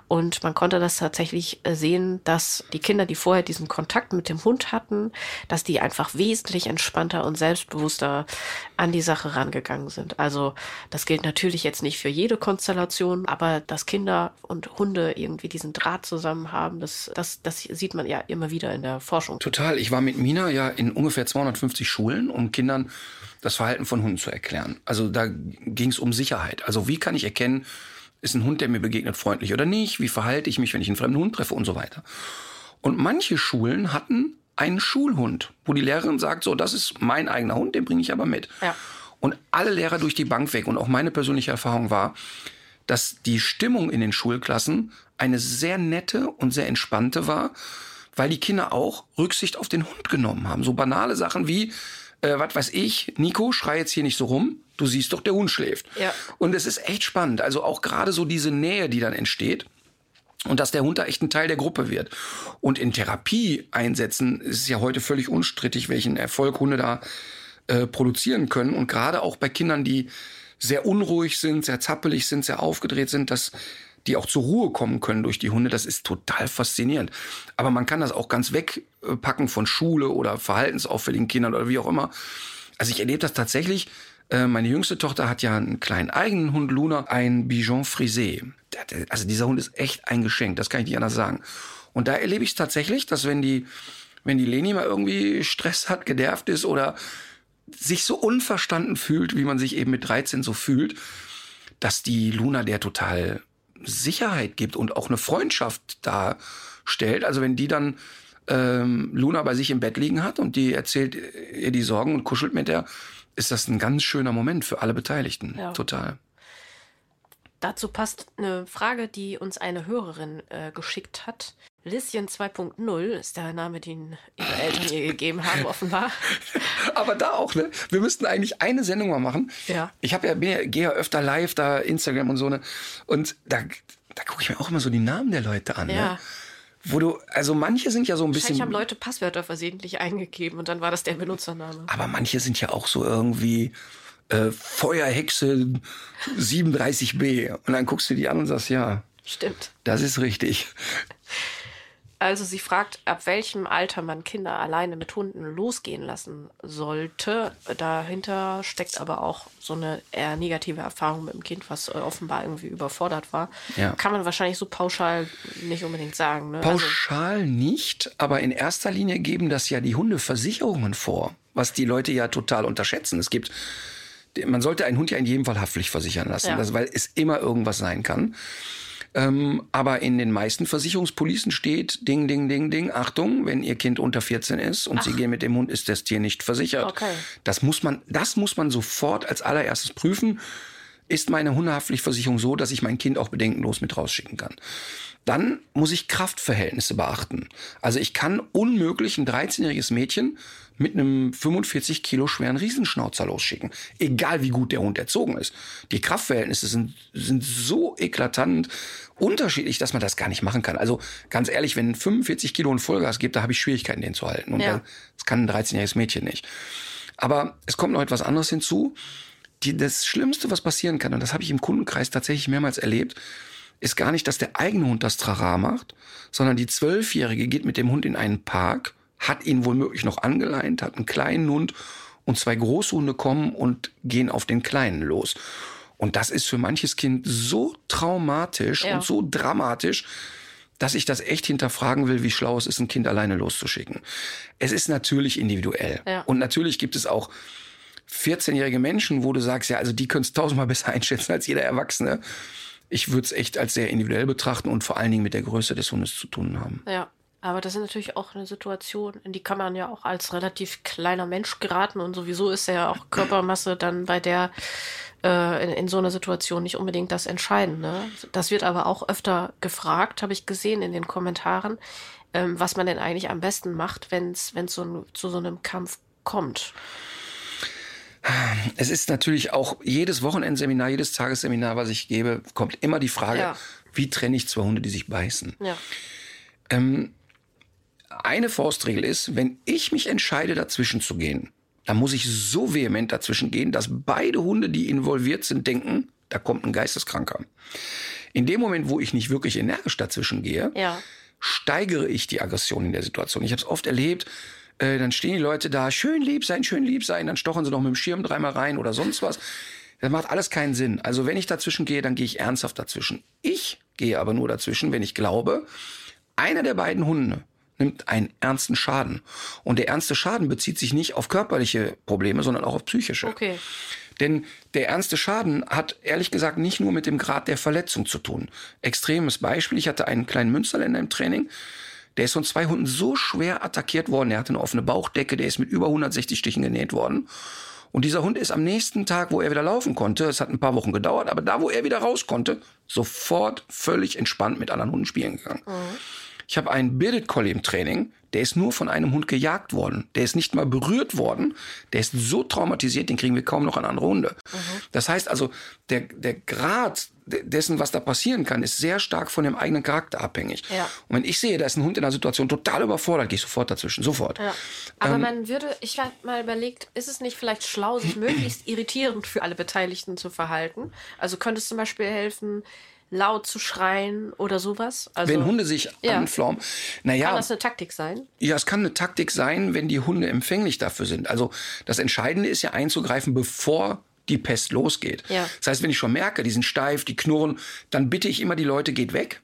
Und man konnte das tatsächlich sehen, dass die Kinder, die vorher diesen Kontakt mit dem Hund hatten, dass die einfach wesentlich entspannter und selbstbewusster an die Sache rangegangen sind. Also das gilt natürlich jetzt nicht für jede Konstellation, aber dass Kinder und Hunde irgendwie diesen Draht zusammen haben, das, das, das sieht man ja immer wieder in der Forschung. Total. Ich war mit Mina ja in ungefähr 250 Schulen, um Kindern das Verhalten von Hunden zu erklären. Also da ging es um Sicherheit. Also wie kann ich erkennen, ist ein Hund, der mir begegnet, freundlich oder nicht? Wie verhalte ich mich, wenn ich einen fremden Hund treffe und so weiter? Und manche Schulen hatten einen Schulhund, wo die Lehrerin sagt, so, das ist mein eigener Hund, den bringe ich aber mit. Ja. Und alle Lehrer durch die Bank weg. Und auch meine persönliche Erfahrung war, dass die Stimmung in den Schulklassen eine sehr nette und sehr entspannte war, weil die Kinder auch Rücksicht auf den Hund genommen haben. So banale Sachen wie, äh, was weiß ich, Nico, schrei jetzt hier nicht so rum, du siehst doch, der Hund schläft. Ja. Und es ist echt spannend. Also auch gerade so diese Nähe, die dann entsteht. Und dass der Hund da echt ein Teil der Gruppe wird. Und in Therapie einsetzen ist es ja heute völlig unstrittig, welchen Erfolg Hunde da äh, produzieren können. Und gerade auch bei Kindern, die sehr unruhig sind, sehr zappelig sind, sehr aufgedreht sind, dass die auch zur Ruhe kommen können durch die Hunde, das ist total faszinierend. Aber man kann das auch ganz wegpacken von Schule oder verhaltensauffälligen Kindern oder wie auch immer. Also ich erlebe das tatsächlich. Äh, Meine jüngste Tochter hat ja einen kleinen eigenen Hund, Luna, ein Bichon Frisé. Also dieser Hund ist echt ein Geschenk, das kann ich nicht anders sagen. Und da erlebe ich es tatsächlich, dass wenn die, wenn die Leni mal irgendwie Stress hat, genervt ist oder sich so unverstanden fühlt, wie man sich eben mit 13 so fühlt, dass die Luna der total Sicherheit gibt und auch eine Freundschaft darstellt. Also wenn die dann ähm, Luna bei sich im Bett liegen hat und die erzählt ihr die Sorgen und kuschelt mit der, ist das ein ganz schöner Moment für alle Beteiligten. Ja. Total. Dazu passt eine Frage, die uns eine Hörerin äh, geschickt hat. Lisschen 2.0 ist der Name, den ihre Eltern ihr gegeben haben, offenbar. Aber da auch, ne? Wir müssten eigentlich eine Sendung mal machen. Ja. Ich habe ja, ja, gehe ja öfter live da, Instagram und so, ne? Und da, da gucke ich mir auch immer so die Namen der Leute an, Ja. ne? Wo du, also manche sind ja so ein Wahrscheinlich bisschen. haben Leute Passwörter versehentlich eingegeben und dann war das der Benutzername. Aber manche sind ja auch so irgendwie äh, Feuerhexe 37b. Und dann guckst du die an und sagst, ja, Stimmt. das ist richtig. Also sie fragt, ab welchem Alter man Kinder alleine mit Hunden losgehen lassen sollte. Dahinter steckt aber auch so eine eher negative Erfahrung mit dem Kind, was äh, offenbar irgendwie überfordert war. Ja. Kann man wahrscheinlich so pauschal nicht unbedingt sagen. Ne? Also, Pauschal nicht, aber in erster Linie geben das ja die Hundeversicherungen vor, was die Leute ja total unterschätzen. Es gibt, man sollte einen Hund ja in jedem Fall haftpflicht versichern lassen, Ja. das, weil es immer irgendwas sein kann. Ähm, aber in den meisten Versicherungspolicen steht Ding, Ding, Ding, Ding, Achtung, wenn Ihr Kind unter 14 ist und Sie gehen mit dem Hund, ist das Tier nicht versichert. Okay. Das muss man, das muss man sofort als allererstes prüfen. Ist meine Hundehaftpflichtversicherung so, dass ich mein Kind auch bedenkenlos mit rausschicken kann? Dann muss ich Kraftverhältnisse beachten. Also ich kann unmöglich ein 13-jähriges Mädchen mit einem 45 Kilo schweren Riesenschnauzer losschicken. Egal wie gut der Hund erzogen ist. Die Kraftverhältnisse sind, sind so eklatant unterschiedlich, dass man das gar nicht machen kann. Also ganz ehrlich, wenn 45 Kilo ein Vollgas gibt, da habe ich Schwierigkeiten, den zu halten. Und Ja. das kann ein 13-jähriges Mädchen nicht. Aber es kommt noch etwas anderes hinzu. Die, das Schlimmste, was passieren kann, und das habe ich im Kundenkreis tatsächlich mehrmals erlebt, ist gar nicht, dass der eigene Hund das Trara macht, sondern die Zwölfjährige geht mit dem Hund in einen Park, hat ihn womöglich noch angeleint, hat einen kleinen Hund und zwei Großhunde kommen und gehen auf den Kleinen los. Und das ist für manches Kind so traumatisch Ja. und so dramatisch, dass ich das echt hinterfragen will, wie schlau es ist, ein Kind alleine loszuschicken. Es ist natürlich individuell. Ja. Und natürlich gibt es auch 14-jährige Menschen, wo du sagst, ja, also die können es tausendmal besser einschätzen als jeder Erwachsene. Ich würde es echt als sehr individuell betrachten und vor allen Dingen mit der Größe des Hundes zu tun haben. Ja, aber das ist natürlich auch eine Situation, in die kann man ja auch als relativ kleiner Mensch geraten und sowieso ist ja auch Körpermasse dann bei der äh, in, in so einer Situation nicht unbedingt das Entscheidende. Das wird aber auch öfter gefragt, habe ich gesehen in den Kommentaren, ähm, was man denn eigentlich am besten macht, wenn es so ein, zu so einem Kampf kommt. Es ist natürlich auch jedes Wochenendseminar, jedes Tagesseminar, was ich gebe, kommt immer die Frage, Ja. wie trenne ich zwei Hunde, die sich beißen? Ja, Eine Faustregel ist, wenn ich mich entscheide, dazwischen zu gehen, dann muss ich so vehement dazwischen gehen, dass beide Hunde, die involviert sind, denken, da kommt ein Geisteskranker. In dem Moment, wo ich nicht wirklich energisch dazwischen gehe, ja, steigere ich die Aggression in der Situation. Ich habe es oft erlebt, äh, dann stehen die Leute da, schön lieb sein, schön lieb sein, dann stochen sie noch mit dem Schirm dreimal rein oder sonst was. Das macht alles keinen Sinn. Also wenn ich dazwischen gehe, dann gehe ich ernsthaft dazwischen. Ich gehe aber nur dazwischen, wenn ich glaube, einer der beiden Hunde nimmt einen ernsten Schaden. Und der ernste Schaden bezieht sich nicht auf körperliche Probleme, sondern auch auf psychische. okay. Denn der ernste Schaden hat ehrlich gesagt nicht nur mit dem Grad der Verletzung zu tun. Extremes Beispiel, ich hatte einen kleinen Münsterländer im Training, der ist von zwei Hunden so schwer attackiert worden, er hatte eine offene Bauchdecke, der ist mit über 160 Stichen genäht worden. Und dieser Hund ist am nächsten Tag, wo er wieder laufen konnte, es hat ein paar Wochen gedauert, aber da, wo er wieder raus konnte, sofort völlig entspannt mit anderen Hunden spielen gegangen. Ich habe einen Bearded Collie im Training, der ist nur von einem Hund gejagt worden. Der ist nicht mal berührt worden. Der ist so traumatisiert, den kriegen wir kaum noch an andere Hunde. Das heißt also, der, der Grad dessen, was da passieren kann, ist sehr stark von dem eigenen Charakter abhängig. Ja. Und wenn ich sehe, da ist ein Hund in einer Situation total überfordert, gehe ich sofort dazwischen. Sofort. Ja. Aber Ähm, man würde, ich habe mal überlegt, ist es nicht vielleicht schlau, sich möglichst irritierend für alle Beteiligten zu verhalten? Also könnte es zum Beispiel helfen, laut zu schreien oder sowas? Also, wenn Hunde sich Ja. anflaumen, naja, Kann das eine Taktik sein? Ja, es kann eine Taktik sein, wenn die Hunde empfänglich dafür sind. Also das Entscheidende ist ja einzugreifen, bevor die Pest losgeht. Ja. Das heißt, wenn ich schon merke, die sind steif, die knurren, dann bitte ich immer die Leute, geht weg.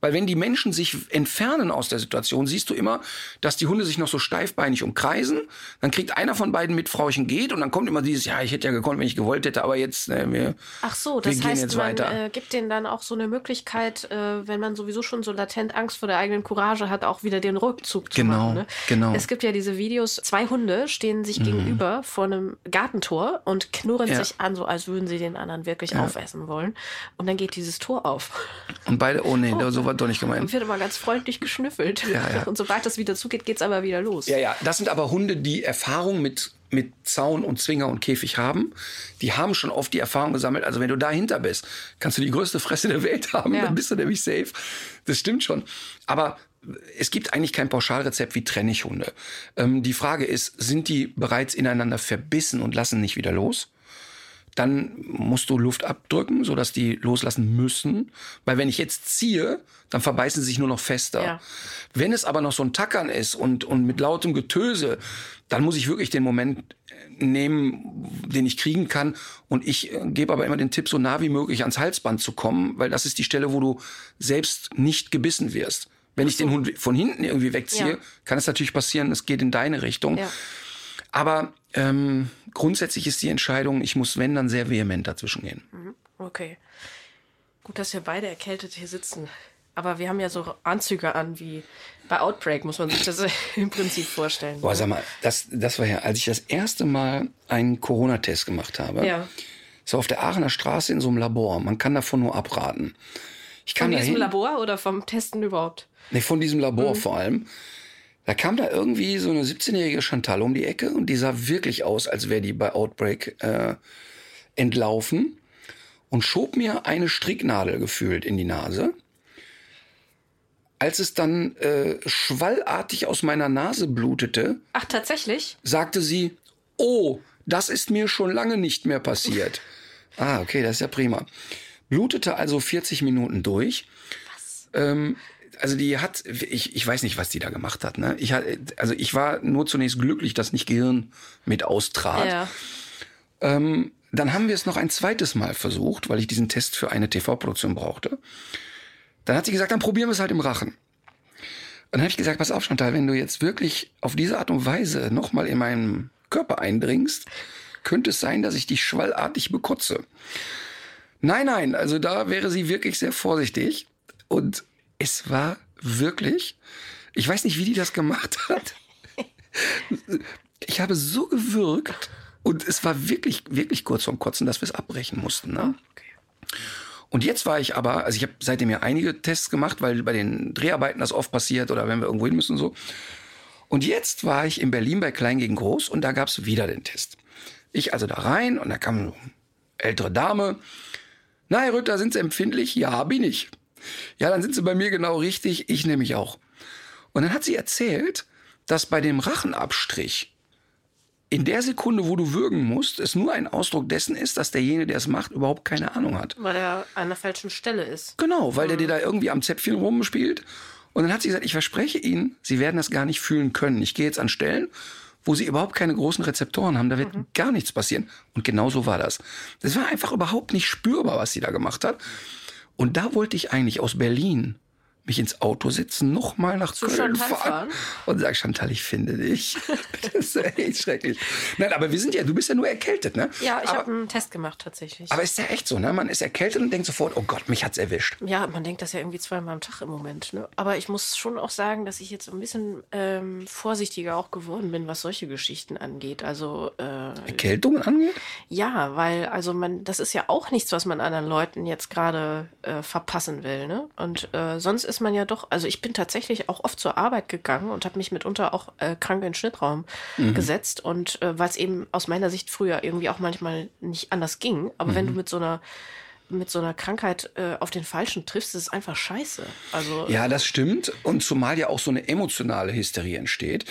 Weil wenn die Menschen sich entfernen aus der Situation, siehst du immer, dass die Hunde sich noch so steifbeinig umkreisen. Dann kriegt einer von beiden mit, Frauchen geht. Und dann kommt immer dieses, ja, ich hätte ja gekonnt, wenn ich gewollt hätte, aber jetzt, ne, wir, Ach so, das heißt, man äh, gibt denen dann auch so eine Möglichkeit, äh, wenn man sowieso schon so latent Angst vor der eigenen Courage hat, auch wieder den Rückzug zu Genau, machen. Ne? genau. Mhm. Es gibt ja diese Videos, zwei Hunde stehen sich gegenüber vor einem Gartentor und knurren Ja. sich an, so als würden sie den anderen wirklich aufessen wollen. Und dann geht dieses Tor auf. Und beide, oh nee, so war doch nicht Und gemeint. wird immer ganz freundlich geschnüffelt. Ja, ja. Und sobald das wieder zugeht, geht's aber wieder los. Ja, ja, das sind aber Hunde, die Erfahrung mit, mit Zaun und Zwinger und Käfig haben. Die haben schon oft die Erfahrung gesammelt. Also wenn du dahinter bist, kannst du die größte Fresse der Welt haben, Ja. dann bist du nämlich safe. Das stimmt schon. Aber es gibt eigentlich kein Pauschalrezept, wie trenne ich Hunde. Ähm, die Frage ist, sind die bereits ineinander verbissen und lassen nicht wieder los? Dann musst du Luft abdrücken, sodass die loslassen müssen. Weil wenn ich jetzt ziehe, dann verbeißen sie sich nur noch fester. Ja. Wenn es aber noch so ein Tackern ist und, und mit lautem Getöse, dann muss ich wirklich den Moment äh, nehmen, den ich kriegen kann. Und ich äh, gebe aber immer den Tipp, so nah wie möglich ans Halsband zu kommen, weil das ist die Stelle, wo du selbst nicht gebissen wirst. Wenn ich den Hund von hinten irgendwie wegziehe, Ja. kann es natürlich passieren, es geht in deine Richtung. Ja. Aber ähm, grundsätzlich ist die Entscheidung, ich muss, wenn, dann sehr vehement dazwischen gehen. Okay. Gut, dass wir beide erkältet hier sitzen. Aber wir haben ja so Anzüge an wie bei Outbreak, muss man sich das im Prinzip vorstellen. Boah, sag mal, das, das war ja, als ich das erste Mal einen Corona-Test gemacht habe, Ja. so auf der Aachener Straße in so einem Labor. Man kann davon nur abraten. Ich kam Von diesem dahin, Labor oder vom Testen überhaupt? nee, von diesem Labor vor allem. Da kam da irgendwie so eine 17-jährige Chantal um die Ecke und die sah wirklich aus, als wäre die bei Outbreak äh, entlaufen und schob mir eine Stricknadel gefühlt in die Nase. Als es dann äh, schwallartig aus meiner Nase blutete, Ach, tatsächlich? sagte sie, oh, das ist mir schon lange nicht mehr passiert. ah, okay, das ist ja prima. Blutete also 40 Minuten durch. Ähm, also die hat, ich, ich weiß nicht, was die da gemacht hat. Ne? Ich, also ich war nur zunächst glücklich, dass nicht Gehirn mit austrat. Ja. Ähm, dann haben wir es noch ein zweites Mal versucht, weil ich diesen Test für eine TV-Produktion brauchte. Dann hat sie gesagt, dann probieren wir es halt im Rachen. Und dann habe ich gesagt, pass auf, Chantal, wenn du jetzt wirklich auf diese Art und Weise nochmal in meinen Körper eindringst, könnte es sein, dass ich dich schwallartig bekotze. Nein, nein, also da wäre sie wirklich sehr vorsichtig. Und es war wirklich, ich weiß nicht, wie die das gemacht hat. Ich habe so gewürgt und es war wirklich, wirklich kurz vorm Kotzen, dass wir es abbrechen mussten. Ne? Und jetzt war ich aber, also ich habe seitdem ja einige Tests gemacht, weil bei den Dreharbeiten das oft passiert oder wenn wir irgendwo hin müssen und so. Und jetzt war ich in Berlin bei Klein gegen Groß und da gab es wieder den Test. Ich also da rein und da kam eine ältere Dame. Na, Herr Rütter, sind Sie empfindlich? Ja, bin ich. Ja, dann sind Sie bei mir genau richtig, ich nämlich auch. Und dann hat sie erzählt, dass bei dem Rachenabstrich in der Sekunde, wo du würgen musst, es nur ein Ausdruck dessen ist, dass derjenige, der es macht, überhaupt keine Ahnung hat. Weil er an der falschen Stelle ist. Genau, weil der dir da irgendwie am Zäpfchen rumspielt. Und dann hat sie gesagt, ich verspreche Ihnen, Sie werden das gar nicht fühlen können. Ich gehe jetzt an Stellen, wo Sie überhaupt keine großen Rezeptoren haben. Da wird gar nichts passieren. Und genau so war das. Das war einfach überhaupt nicht spürbar, was sie da gemacht hat. Und da wollte ich eigentlich aus Berlin mich ins Auto setzen, nochmal nach Zu Köln Chantal fahren, fahren? und sag, Chantal, ich finde dich. das ist echt schrecklich. Nein, aber wir sind ja, du bist ja nur erkältet, ne? Ja, ich habe einen Test gemacht tatsächlich. aber ist ja echt so, ne? Man ist erkältet und denkt sofort, oh Gott, mich hat's erwischt. Ja, man denkt das ja irgendwie zweimal am Tag im Moment. Ne? Aber ich muss schon auch sagen, dass ich jetzt ein bisschen ähm, vorsichtiger auch geworden bin, was solche Geschichten angeht. Also äh, Erkältungen angeht? ja, weil also man, das ist ja auch nichts, was man anderen Leuten jetzt gerade äh, verpassen will. Ne? Und äh, sonst ist man ja doch, also ich bin tatsächlich auch oft zur Arbeit gegangen und habe mich mitunter auch äh, krank in den Schnittraum Mhm. gesetzt. Und äh, weil es eben aus meiner Sicht früher irgendwie auch manchmal nicht anders ging. Aber Mhm. wenn du mit so einer mit so einer Krankheit äh, auf den Falschen triffst, ist es einfach scheiße. Also Ja, das stimmt. Und zumal ja auch so eine emotionale Hysterie entsteht.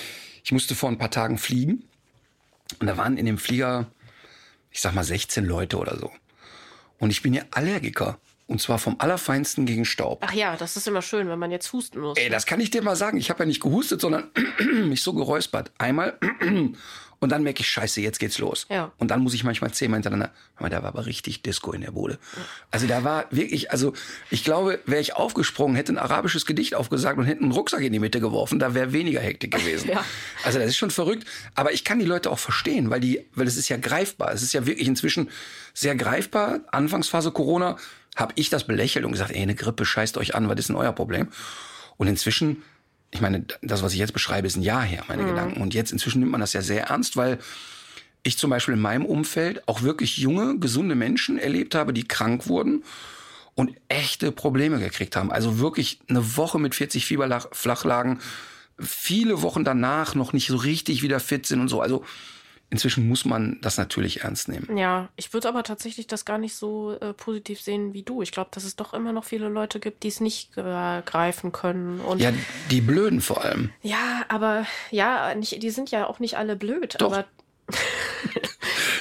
Ich musste vor ein paar Tagen fliegen und da waren in dem Flieger, ich sag mal, 16 Leute oder so. Und ich bin ja Allergiker. Und zwar vom Allerfeinsten gegen Staub. Ach ja, das ist immer schön, wenn man jetzt husten muss. Ey, das kann ich dir mal sagen. Ich habe ja nicht gehustet, sondern mich so geräuspert. Einmal und dann merke ich, scheiße, jetzt geht's los. Ja. Und dann muss ich manchmal zehnmal hintereinander. Mal, Da war aber richtig Disco in der Bude. Also da war wirklich, also ich glaube, wäre ich aufgesprungen, hätte ein arabisches Gedicht aufgesagt und hätte einen Rucksack in die Mitte geworfen, da wäre weniger Hektik gewesen. Ja. Also das ist schon verrückt. Aber ich kann die Leute auch verstehen, weil die, weil es ist ja greifbar. Es ist ja wirklich inzwischen sehr greifbar. Anfangsphase Corona habe ich das belächelt und gesagt, ey, eine Grippe, scheißt euch an, was ist denn euer Problem? Und inzwischen, ich meine, das, was ich jetzt beschreibe, ist ein Jahr her, meine Gedanken. Und jetzt inzwischen nimmt man das ja sehr ernst, weil ich zum Beispiel in meinem Umfeld auch wirklich junge, gesunde Menschen erlebt habe, die krank wurden und echte Probleme gekriegt haben. Also wirklich eine Woche mit 40 Fieberflachlagen, viele Wochen danach noch nicht so richtig wieder fit sind und so. Also inzwischen muss man das natürlich ernst nehmen. Ja, ich würde aber tatsächlich das gar nicht so äh, positiv sehen wie du. Ich glaube, dass es doch immer noch viele Leute gibt, die es nicht äh, greifen können. Und Ja, die Blöden vor allem. Ja, aber ja, nicht, die sind ja auch nicht alle blöd. Doch. Aber,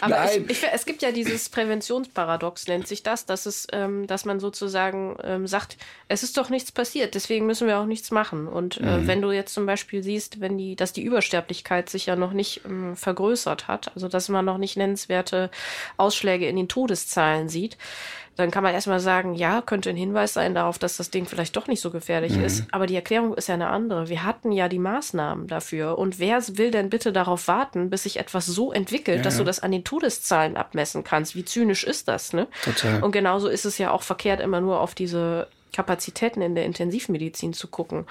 aber Nein. ich, ich, es gibt ja dieses Präventionsparadox, nennt sich das, dass es, ähm, dass man sozusagen ähm, sagt, es ist doch nichts passiert, deswegen müssen wir auch nichts machen. Und äh, wenn du jetzt zum Beispiel siehst, wenn die, dass die Übersterblichkeit sich ja noch nicht ähm, vergrößert hat, also dass man noch nicht nennenswerte Ausschläge in den Todeszahlen sieht, dann kann man erstmal sagen, ja, könnte ein Hinweis sein darauf, dass das Ding vielleicht doch nicht so gefährlich Mhm. ist. Aber die Erklärung ist ja eine andere. Wir hatten ja die Maßnahmen dafür. Und wer will denn bitte darauf warten, bis sich etwas so entwickelt, dass du das an den Todeszahlen abmessen kannst? Wie zynisch ist das, ne? Total. Und genauso ist es ja auch verkehrt, immer nur auf diese Kapazitäten in der Intensivmedizin zu gucken.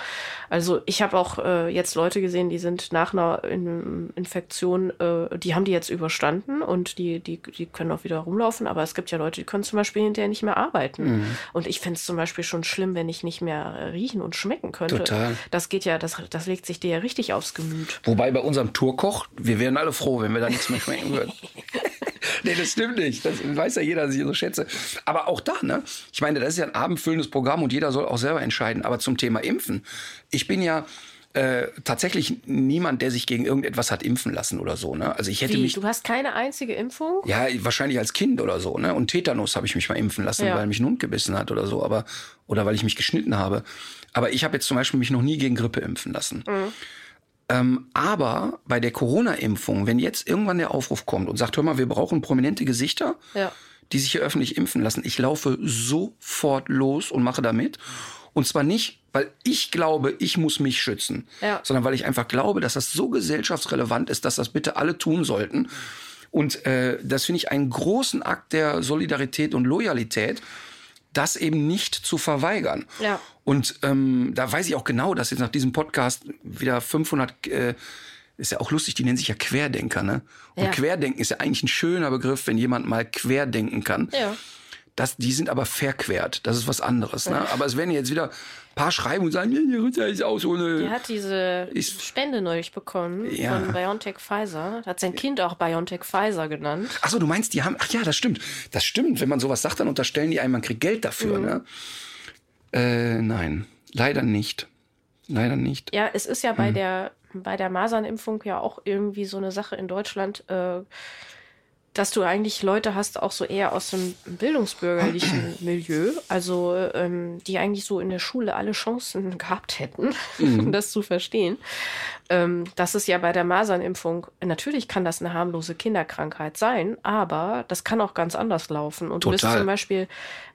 Also ich habe auch äh, jetzt Leute gesehen, die sind nach einer In Infektion, äh, die haben die jetzt überstanden und die, die, die können auch wieder rumlaufen, aber es gibt ja Leute, die können zum Beispiel hinterher nicht mehr arbeiten. Mhm. Und ich fände es zum Beispiel schon schlimm, wenn ich nicht mehr äh, riechen und schmecken könnte. Total. Das geht ja, das, das legt sich dir ja richtig aufs Gemüt. Wobei bei unserem Tourkoch, wir wären alle froh, wenn wir da nichts mehr schmecken würden. nee, das stimmt nicht. Das weiß ja jeder, dass ich so schätze. Aber auch da, ne? Ich meine, das ist ja ein abendfüllendes Programm und jeder soll auch selber entscheiden. Aber zum Thema Impfen. Ich bin ja äh, tatsächlich niemand, der sich gegen irgendetwas hat impfen lassen oder so, ne? Also ich hätte Wie, mich. du hast keine einzige Impfung? Ja, wahrscheinlich als Kind oder so, ne? Und Tetanus habe ich mich mal impfen lassen, Ja. weil mich ein Hund gebissen hat oder so, aber oder weil ich mich geschnitten habe. Aber ich habe jetzt zum Beispiel mich noch nie gegen Grippe impfen lassen. Ähm, aber bei der Corona-Impfung, wenn jetzt irgendwann der Aufruf kommt und sagt, hör mal, wir brauchen prominente Gesichter, Ja. die sich hier öffentlich impfen lassen, ich laufe sofort los und mache damit. Und zwar nicht, weil ich glaube, ich muss mich schützen, Ja. sondern weil ich einfach glaube, dass das so gesellschaftsrelevant ist, dass das bitte alle tun sollten. Und äh, das finde ich einen großen Akt der Solidarität und Loyalität, das eben nicht zu verweigern. Ja. Und ähm, da weiß ich auch genau, dass jetzt nach diesem Podcast wieder 500, äh, ist ja auch lustig, die nennen sich ja Querdenker, ne? Und Ja. Querdenken ist ja eigentlich ein schöner Begriff, wenn jemand mal querdenken kann. Ja. Das, die sind aber verquert. Das ist was anderes. Ne? Aber es werden jetzt wieder ein paar schreiben und sagen, die Ritter ist auch so eine. Der hat diese Ist- Spende neulich bekommen Ja. von BioNTech Pfizer. Hat sein Kind auch BioNTech Pfizer genannt. Ach so, du meinst, die haben. Ach ja, das stimmt. Das stimmt. Wenn man sowas sagt, dann unterstellen die einem, man kriegt Geld dafür. Ne? Äh, nein, leider nicht. Leider nicht. Ja, es ist ja bei der bei der Masernimpfung ja auch irgendwie so eine Sache in Deutschland, äh, dass du eigentlich Leute hast, auch so eher aus dem bildungsbürgerlichen Milieu, also ähm, die eigentlich so in der Schule alle Chancen gehabt hätten, das zu verstehen. Ähm, das ist ja bei der Masernimpfung, natürlich kann das eine harmlose Kinderkrankheit sein, aber das kann auch ganz anders laufen. Und du bist Total. zum Beispiel,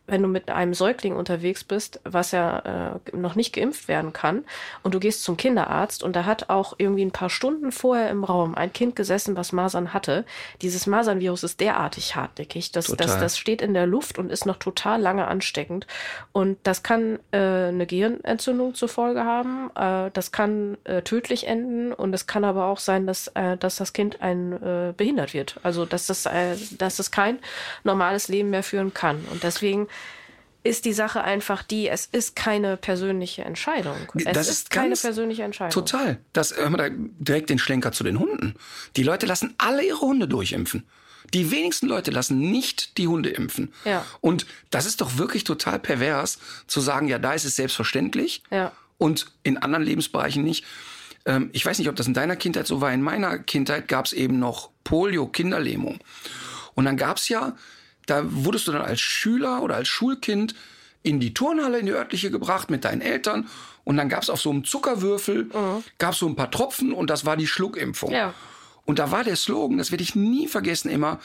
wenn du mit einem Säugling unterwegs bist, was ja äh, noch nicht geimpft werden kann, und du gehst zum Kinderarzt und da hat auch irgendwie ein paar Stunden vorher im Raum ein Kind gesessen, was Masern hatte. Dieses Masernvirus ist derartig hartnäckig, dass das, das steht in der Luft und ist noch total lange ansteckend. Und das kann äh, eine Gehirnentzündung zur Folge haben, äh, das kann äh, tödlich enden und es kann aber auch sein, dass, äh, dass das Kind ein äh, behindert wird. Also dass das, äh, dass das kein normales Leben mehr führen kann. Und deswegen ist die Sache einfach die, es ist keine persönliche Entscheidung. Es Das ist, keine persönliche Entscheidung. Total. Das hör mal da direkt den Schlenker zu den Hunden. Die Leute lassen alle ihre Hunde durchimpfen. Die wenigsten Leute lassen nicht die Hunde impfen. Ja. Und das ist doch wirklich total pervers, zu sagen, ja, da ist es selbstverständlich Ja. und in anderen Lebensbereichen nicht. Ähm, ich weiß nicht, ob das in deiner Kindheit so war. In meiner Kindheit gab es eben noch Polio, Kinderlähmung. Und dann gab es ja, da wurdest du dann als Schüler oder als Schulkind in die Turnhalle, in die örtliche gebracht mit deinen Eltern. Und dann gab es auf so einem Zuckerwürfel, gab so ein paar Tropfen und das war die Schluckimpfung. Ja. Und da war der Slogan, das werde ich nie vergessen, immer,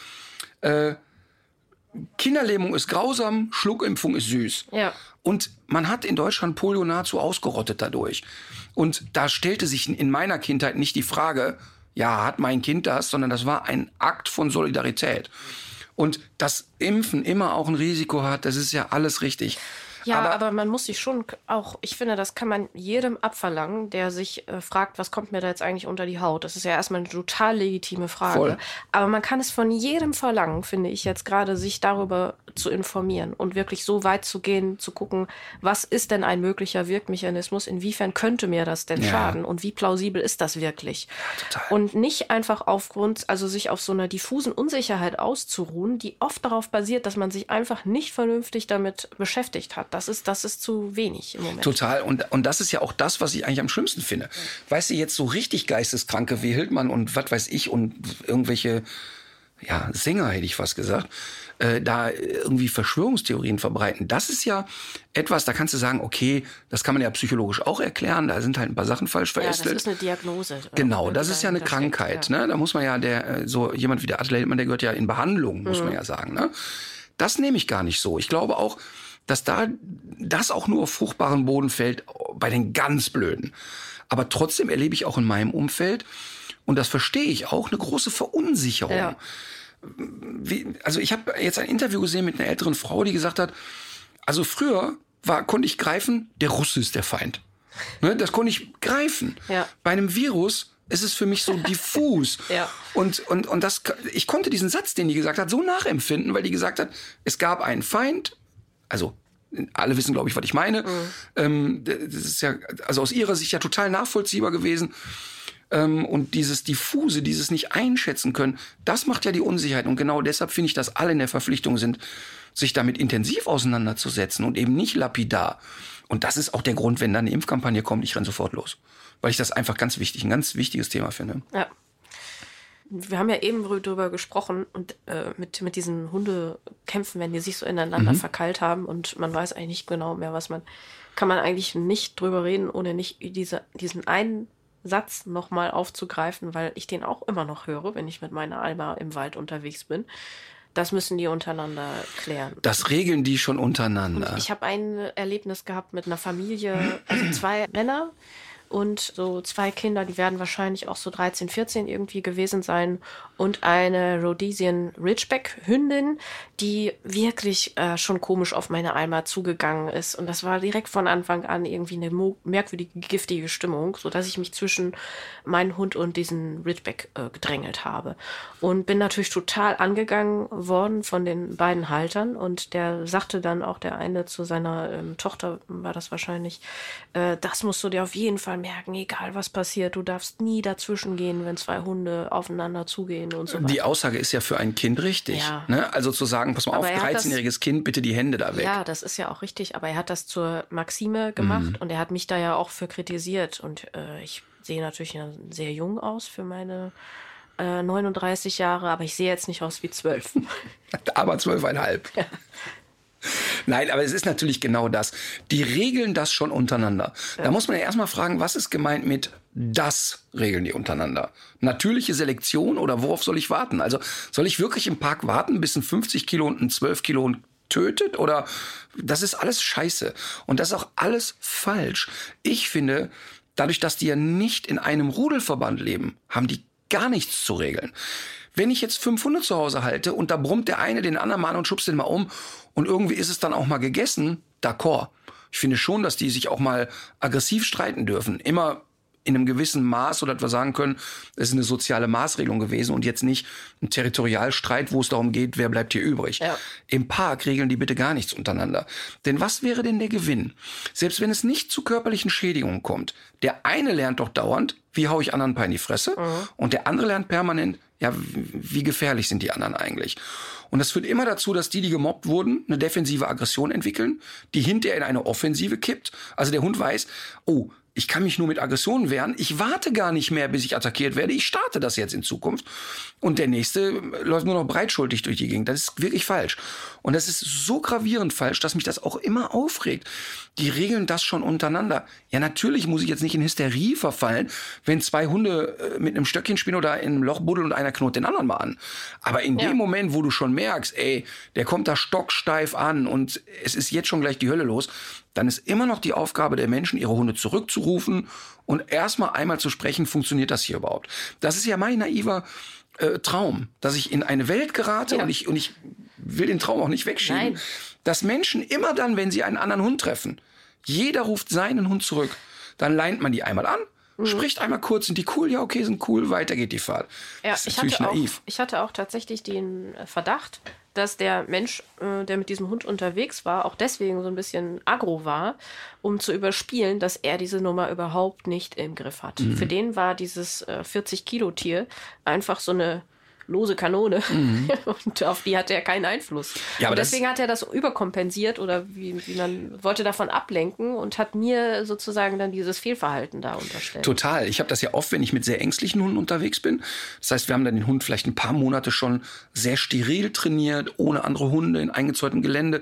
äh, Kinderlähmung ist grausam, Schluckimpfung ist süß. Ja. Und man hat in Deutschland Polio nahezu ausgerottet dadurch. Und da stellte sich in meiner Kindheit nicht die Frage, ja, hat mein Kind das, sondern das war ein Akt von Solidarität. Und dass Impfen immer auch ein Risiko hat, das ist ja alles richtig. Ja, aber, aber, man muss sich schon auch, ich finde, das kann man jedem abverlangen, der sich äh, fragt, was kommt mir da jetzt eigentlich unter die Haut? Das ist ja erstmal eine total legitime Frage. Voll. Aber man kann es von jedem verlangen, finde ich jetzt gerade, sich darüber zu informieren und wirklich so weit zu gehen, zu gucken, was ist denn ein möglicher Wirkmechanismus? Inwiefern könnte mir das denn Ja. schaden? Und wie plausibel ist das wirklich? total. Und nicht einfach aufgrund, also sich auf so einer diffusen Unsicherheit auszuruhen, die oft darauf basiert, dass man sich einfach nicht vernünftig damit beschäftigt hat. Das ist, das ist zu wenig im Moment. Total. Und, und das ist ja auch das, was ich eigentlich am schlimmsten finde. Weißt du, jetzt so richtig Geisteskranke wie Hildmann und was weiß ich und irgendwelche, ja, Sänger hätte ich fast gesagt, äh, da irgendwie Verschwörungstheorien verbreiten. Das ist ja etwas, da kannst du sagen, okay, das kann man ja psychologisch auch erklären, da sind halt ein paar Sachen falsch ja, das verästelt. ist eine Diagnose. äh, Genau, das ist ja eine steckt, Krankheit. ja. Ne? Da muss man ja, der äh, so jemand wie der Adler Hildmann, der gehört ja in Behandlung, muss Mhm. man ja sagen. Ne? Das nehme ich gar nicht so. Ich glaube auch, dass da das auch nur auf fruchtbaren Boden fällt bei den ganz Blöden. Aber trotzdem erlebe ich auch in meinem Umfeld und das verstehe ich auch eine große Verunsicherung. Ja. Wie, also ich habe jetzt ein Interview gesehen mit einer älteren Frau, die gesagt hat, also früher war, konnte ich greifen, der Russe ist der Feind. Ne, das konnte ich greifen. Ja. Bei einem Virus ist es für mich so diffus. Ja. Und, und, und das, ich konnte diesen Satz, den die gesagt hat, so nachempfinden, weil die gesagt hat, es gab einen Feind, also alle wissen, glaube ich, was ich meine. Ähm, das ist ja, also aus ihrer Sicht ja total nachvollziehbar gewesen. Ähm, und dieses diffuse, dieses nicht einschätzen können, das macht ja die Unsicherheit. Und genau deshalb finde ich, dass alle in der Verpflichtung sind, sich damit intensiv auseinanderzusetzen und eben nicht lapidar. Und das ist auch der Grund, wenn dann eine Impfkampagne kommt, ich renn sofort los. Weil ich das einfach ganz wichtig, ein ganz wichtiges Thema finde. Ja. Wir haben ja eben drüber gesprochen und äh, mit, mit diesen Hundekämpfen, wenn die sich so ineinander Mhm. verkeilt haben und man weiß eigentlich nicht genau mehr, was man, kann man eigentlich nicht drüber reden, ohne nicht diese, diesen einen Satz nochmal aufzugreifen, weil ich den auch immer noch höre, wenn ich mit meiner Alma im Wald unterwegs bin. Das müssen die untereinander klären. Das regeln die schon untereinander. Ich habe ein Erlebnis gehabt mit einer Familie, also zwei Männer und so zwei Kinder, die werden wahrscheinlich auch so 13, 14 irgendwie gewesen sein. Und eine Rhodesian Ridgeback Hündin, die wirklich äh, schon komisch auf meine Alma zugegangen ist. Und das war direkt von Anfang an irgendwie eine merkwürdige giftige Stimmung, so dass ich mich zwischen meinen Hund und diesen Ridgeback äh, gedrängelt habe. Und bin natürlich total angegangen worden von den beiden Haltern. Und der sagte dann auch der eine zu seiner ähm, Tochter war das wahrscheinlich, äh, das musst du dir auf jeden Fall merken, egal was passiert, du darfst nie dazwischen gehen, wenn zwei Hunde aufeinander zugehen und so weiter. Die Aussage ist ja für ein Kind richtig. Ja. Ne? Also zu sagen, pass mal Aber auf, er hat das- 13-jähriges Kind, bitte die Hände da weg. Ja, das ist ja auch richtig, aber er hat das zur Maxime gemacht Mhm. und er hat mich da ja auch für kritisiert und äh, ich sehe natürlich ja sehr jung aus für meine äh, 39 Jahre, aber ich sehe jetzt nicht aus wie zwölf. Aber zwölfeinhalb. Nein, aber es ist natürlich genau das. Die regeln das schon untereinander. Da muss man ja erstmal fragen, was ist gemeint mit das regeln die untereinander? Natürliche Selektion oder worauf soll ich warten? Also soll ich wirklich im Park warten, bis ein 50 Kilo und ein 12 Kilo tötet? Oder das ist alles scheiße. Und das ist auch alles falsch. Ich finde, dadurch, dass die ja nicht in einem Rudelverband leben, haben die gar nichts zu regeln. Wenn ich jetzt fünf Hunde zu Hause halte und da brummt der eine den anderen mal und schubst den mal um und irgendwie ist es dann auch mal gegessen, d'accord. Ich finde schon, dass die sich auch mal aggressiv streiten dürfen. Immer in einem gewissen Maß, oder dass wir sagen können, es ist eine soziale Maßregelung gewesen und jetzt nicht ein Territorialstreit, wo es darum geht, wer bleibt hier übrig. Ja. Im Park regeln die bitte gar nichts untereinander. Denn was wäre denn der Gewinn? Selbst wenn es nicht zu körperlichen Schädigungen kommt, der eine lernt doch dauernd, wie hau ich anderen paar in die Fresse, und der andere lernt permanent, ja, wie gefährlich sind die anderen eigentlich? Und das führt immer dazu, dass die, die gemobbt wurden, eine defensive Aggression entwickeln, die hinterher in eine Offensive kippt. Also der Hund weiß, oh, ich kann mich nur mit Aggressionen wehren. Ich warte gar nicht mehr, bis ich attackiert werde. Ich starte das jetzt in Zukunft. Und der nächste läuft nur noch breitschultig durch die Gegend. Das ist wirklich falsch. Und das ist so gravierend falsch, dass mich das auch immer aufregt. Die regeln das schon untereinander. Ja, natürlich muss ich jetzt nicht in Hysterie verfallen, wenn zwei Hunde äh, mit einem Stöckchen spielen oder in einem Loch buddeln und einer knurrt den anderen mal an. Aber in Ja. dem Moment, wo du schon merkst, ey, der kommt da stocksteif an und es ist jetzt schon gleich die Hölle los, dann ist immer noch die Aufgabe der Menschen, ihre Hunde zurückzurufen und erstmal einmal zu sprechen, funktioniert das hier überhaupt? Das ist ja mein naiver äh, Traum, dass ich in eine Welt gerate Ja. und, ich, und ich will den Traum auch nicht wegschieben, Nein. dass Menschen immer dann, wenn sie einen anderen Hund treffen, jeder ruft seinen Hund zurück, dann leint man die einmal an, Mhm. spricht einmal kurz, sind die cool? Ja, okay, sind cool, weiter geht die Fahrt. Ja, das ist ich natürlich hatte, auch, naiv. ich hatte auch tatsächlich den Verdacht, dass der Mensch, äh, der mit diesem Hund unterwegs war, auch deswegen so ein bisschen aggro war, um zu überspielen, dass er diese Nummer überhaupt nicht im Griff hat. Mhm. Für den war dieses äh, 40-Kilo-Tier einfach so eine lose Kanone und auf die hatte er keinen Einfluss. Mhm. Ja, aber und deswegen hat er das überkompensiert oder wie, wie man wollte davon ablenken und hat mir sozusagen dann dieses Fehlverhalten da unterstellt. Total. Ich habe das ja oft, wenn ich mit sehr ängstlichen Hunden unterwegs bin. Das heißt, wir haben dann den Hund vielleicht ein paar Monate schon sehr steril trainiert, ohne andere Hunde in eingezäuntem Gelände.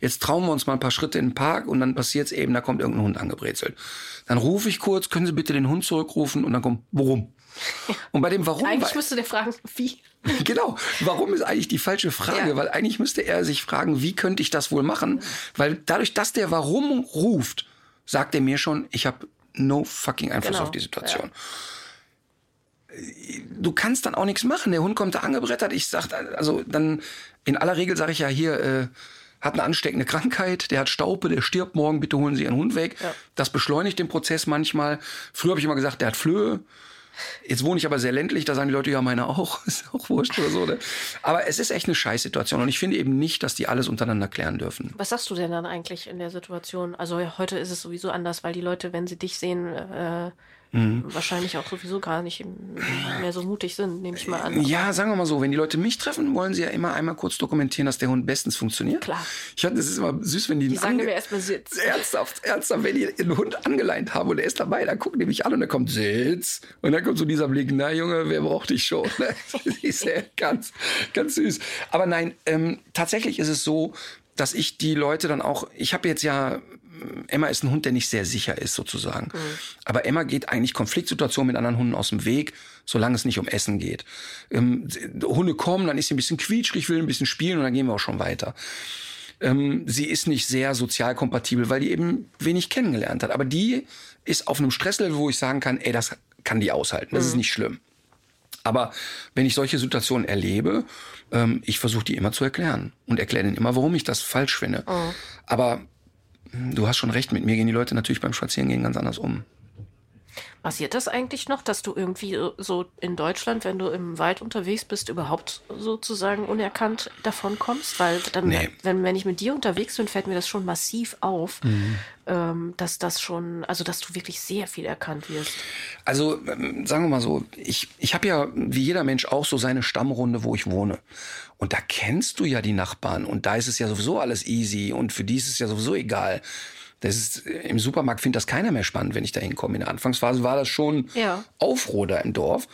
Jetzt trauen wir uns mal ein paar Schritte in den Park und dann passiert es eben, da kommt irgendein Hund angebrezelt. Dann rufe ich kurz, können Sie bitte den Hund zurückrufen? Und dann kommt, warum? Und bei dem Warum Eigentlich müsste der fragen, wie? Genau. Warum ist eigentlich die falsche Frage? Ja. Weil eigentlich müsste er sich fragen, wie könnte ich das wohl machen? Weil dadurch, dass der Warum ruft, sagt er mir schon, ich habe no fucking Einfluss Genau. auf die Situation. Du kannst dann auch nichts machen. Der Hund kommt da angebrettert. Ich sag, also dann in aller Regel sage ich ja hier, äh, hat eine ansteckende Krankheit, der hat Staupe, der stirbt morgen, bitte holen Sie Ihren Hund weg. Ja. Das beschleunigt den Prozess manchmal. Früher habe ich immer gesagt, der hat Flöhe. Jetzt wohne ich aber sehr ländlich, da sagen die Leute, ja, meine auch. Ist auch wurscht oder so. Ne? Aber es ist echt eine Scheißsituation und ich finde eben nicht, dass die alles untereinander klären dürfen. Was sagst du denn dann eigentlich in der Situation? Also heute ist es sowieso anders, weil die Leute, wenn sie dich sehen, äh, Mhm. wahrscheinlich auch sowieso gar nicht mehr so mutig sind, nehme ich mal an. Ja, sagen wir mal so, wenn die Leute mich treffen, wollen sie ja immer einmal kurz dokumentieren, dass der Hund bestens funktioniert. Klar. Ich hatte, es ist immer süß, wenn die, Die sagen mir erstmal Sitz. Ernsthaft, ernsthaft, wenn die einen Hund angeleint haben und er ist dabei, dann gucken die mich an und dann kommt Sitz. Und dann kommt so dieser Blick, na Junge, wer braucht dich schon? Das ist ja ganz, ganz süß. Aber nein, ähm, tatsächlich ist es so, dass ich die Leute dann auch, ich habe jetzt ja, Emma ist ein Hund, der nicht sehr sicher ist, sozusagen. Aber Emma geht eigentlich Konfliktsituationen mit anderen Hunden aus dem Weg, solange es nicht um Essen geht. Ähm, Hunde kommen, dann ist sie ein bisschen quietschrig, will ein bisschen spielen und dann gehen wir auch schon weiter ähm, sie ist nicht sehr sozial kompatibel, weil die eben wenig kennengelernt hat. Aber die ist auf einem Stresslevel, wo ich sagen kann, ey, das kann die aushalten, das ist nicht schlimm. Aber wenn ich solche Situationen erlebe, ähm, ich versuche die immer zu erklären und erkläre denen immer, warum ich das falsch finde. Aber mh, du hast schon recht, mit mir gehen die Leute natürlich beim Spazierengehen ganz anders um. Passiert das eigentlich noch, dass du irgendwie so in Deutschland, wenn du im Wald unterwegs bist, überhaupt sozusagen unerkannt davon kommst? Weil dann, Nee. wenn, wenn ich mit dir unterwegs bin, fällt mir das schon massiv auf, Mhm. ähm, dass das schon, also dass du wirklich sehr viel erkannt wirst. Also ähm, sagen wir mal so, ich, ich habe ja wie jeder Mensch auch so seine Stammrunde, wo ich wohne. Und da kennst du ja die Nachbarn und da ist es ja sowieso alles easy und für die ist es ja sowieso egal. Das ist, äh, Im Supermarkt findet das keiner mehr spannend, wenn ich da hinkomme. In der Anfangsphase war das schon Ja. Da im Dorf.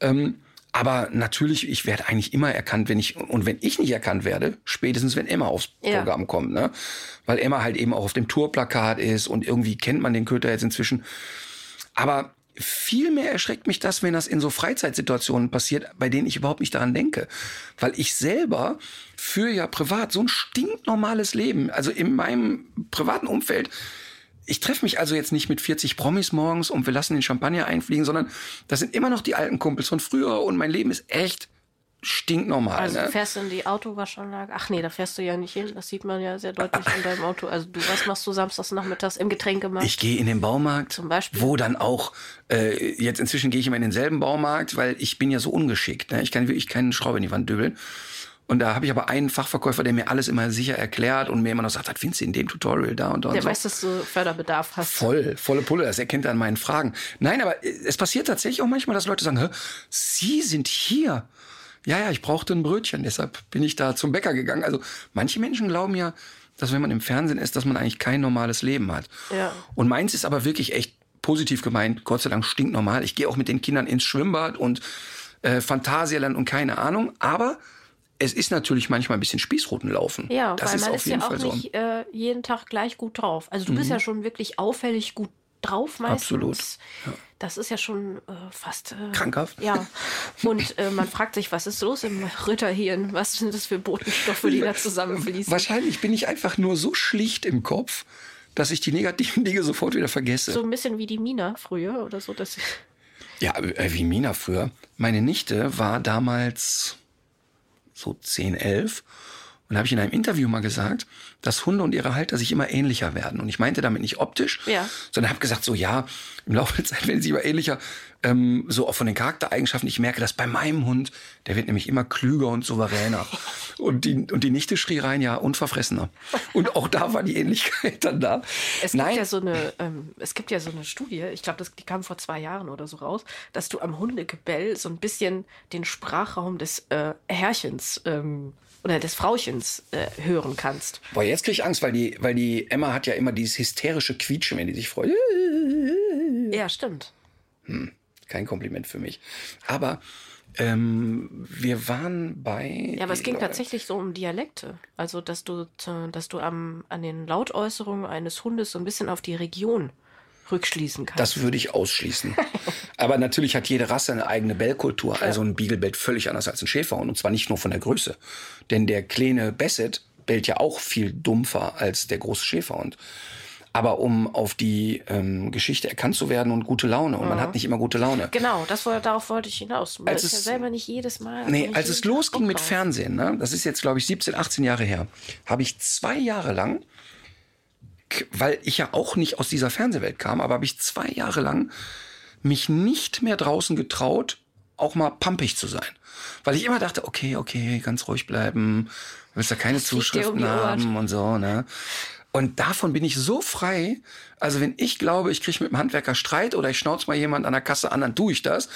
Ähm, aber natürlich, ich werde eigentlich immer erkannt, wenn ich, und wenn ich nicht erkannt werde, spätestens wenn Emma aufs Ja. Programm kommt, ne? Weil Emma halt eben auch auf dem Tourplakat ist und irgendwie kennt man den Köter jetzt inzwischen. Aber viel mehr erschreckt mich das, wenn das in so Freizeitsituationen passiert, bei denen ich überhaupt nicht daran denke. Weil ich selber führe ja privat so ein stinknormales Leben. Also in meinem privaten Umfeld. Ich treffe mich also jetzt nicht mit 40 Promis morgens und wir lassen den Champagner einfliegen, sondern das sind immer noch die alten Kumpels von früher und mein Leben ist echt stinknormal. Also ne? du fährst in die Autowaschanlage. Ach nee, da fährst du ja nicht hin. Das sieht man ja sehr deutlich in deinem Auto. Also du, was machst du samstags nachmittags im Getränkemarkt? Ich gehe in den Baumarkt, Zum Beispiel? wo dann auch, äh, jetzt inzwischen gehe ich immer in denselben Baumarkt, weil ich bin ja so ungeschickt. Ne? Ich kann wirklich keinen Schraube in die Wand dübeln. Und da habe ich aber einen Fachverkäufer, der mir alles immer sicher erklärt und mir immer noch sagt, was findest du in dem Tutorial da und da und Der so. weiß, dass du Förderbedarf hast. Voll, volle Pulle, das erkennt er an meinen Fragen. Nein, aber äh, es passiert tatsächlich auch manchmal, dass Leute sagen, Sie sind hier. Ja, ja, ich brauchte ein Brötchen, deshalb bin ich da zum Bäcker gegangen. Also manche Menschen glauben ja, dass wenn man im Fernsehen ist, dass man eigentlich kein normales Leben hat. Ja. Und meins ist aber wirklich echt positiv gemeint, Gott sei Dank stinknormal. Ich gehe auch mit den Kindern ins Schwimmbad und äh, Phantasialand und keine Ahnung, aber es ist natürlich manchmal ein bisschen Spießrutenlaufen. Ja, das weil ist man auf ist ja jeden auch Fall so. nicht äh, jeden Tag gleich gut drauf. Also du bist ja schon wirklich auffällig gut drauf meistens. Absolut, Das ist ja schon äh, fast äh, Krankhaft. Ja. Und äh, man fragt sich, was ist los im Ritterhirn? Was sind das für Botenstoffe, die da zusammenfließen? Wahrscheinlich bin ich einfach nur so schlicht im Kopf, dass ich die negativen Dinge sofort wieder vergesse. So ein bisschen wie die Mina früher oder so. Dass Ja, äh, wie Mina früher. Meine Nichte war damals so 10, 11. Und da habe ich in einem Interview mal gesagt, dass Hunde und ihre Halter sich immer ähnlicher werden. Und ich meinte damit nicht optisch, Ja. sondern habe gesagt, so ja, im Laufe der Zeit werden sie immer ähnlicher, ähm, so auch von den Charaktereigenschaften. Ich merke das bei meinem Hund, der wird nämlich immer klüger und souveräner. und, die, und die Nichte schrie rein, ja, unverfressener. Und auch da war die Ähnlichkeit dann da. es Nein, gibt ja so eine, ähm, es gibt ja so eine Studie, ich glaube, die kam vor zwei Jahren oder so raus, dass du am Hundegebell so ein bisschen den Sprachraum des äh, Herrchens ähm, oder des Frauchens äh, hören kannst. Boah, jetzt krieg ich Angst, weil die, weil die Emma hat ja immer dieses hysterische Quietschen, wenn die sich freut. Ja, stimmt. Kein Kompliment für mich. Aber ähm, wir waren bei. Ja, aber es ging tatsächlich so um Dialekte. Also, dass du, dass du am, an den Lautäußerungen eines Hundes so ein bisschen auf die Region rückschließen kannst. Das würde ich ausschließen. Aber natürlich hat jede Rasse eine eigene Bellkultur. Also ein Beagle bellt völlig anders als ein Schäferhund. Und zwar nicht nur von der Größe. Denn der kleine Basset bellt ja auch viel dumpfer als der große Schäferhund. Aber um auf die ähm, Geschichte erkannt zu werden und gute Laune. Und man hat nicht immer gute Laune. Genau, das war, darauf wollte ich hinaus. Man Als ist ja es- selber nicht jedes Mal. Nee, nicht als es losging mit. Fernsehen, ne, das ist jetzt, glaube ich, 17, 18 Jahre her, habe ich zwei Jahre lang, weil ich ja auch nicht aus dieser Fernsehwelt kam, aber habe ich zwei Jahre lang mich nicht mehr draußen getraut, auch mal pampig zu sein. Weil ich immer dachte, okay, okay, ganz ruhig bleiben, willst da keine um Zuschriften Ohren. haben und so, ne? Und davon bin ich so frei. Also wenn ich glaube, ich kriege mit dem Handwerker Streit oder ich schnauze mal jemand an der Kasse an, dann tue ich das.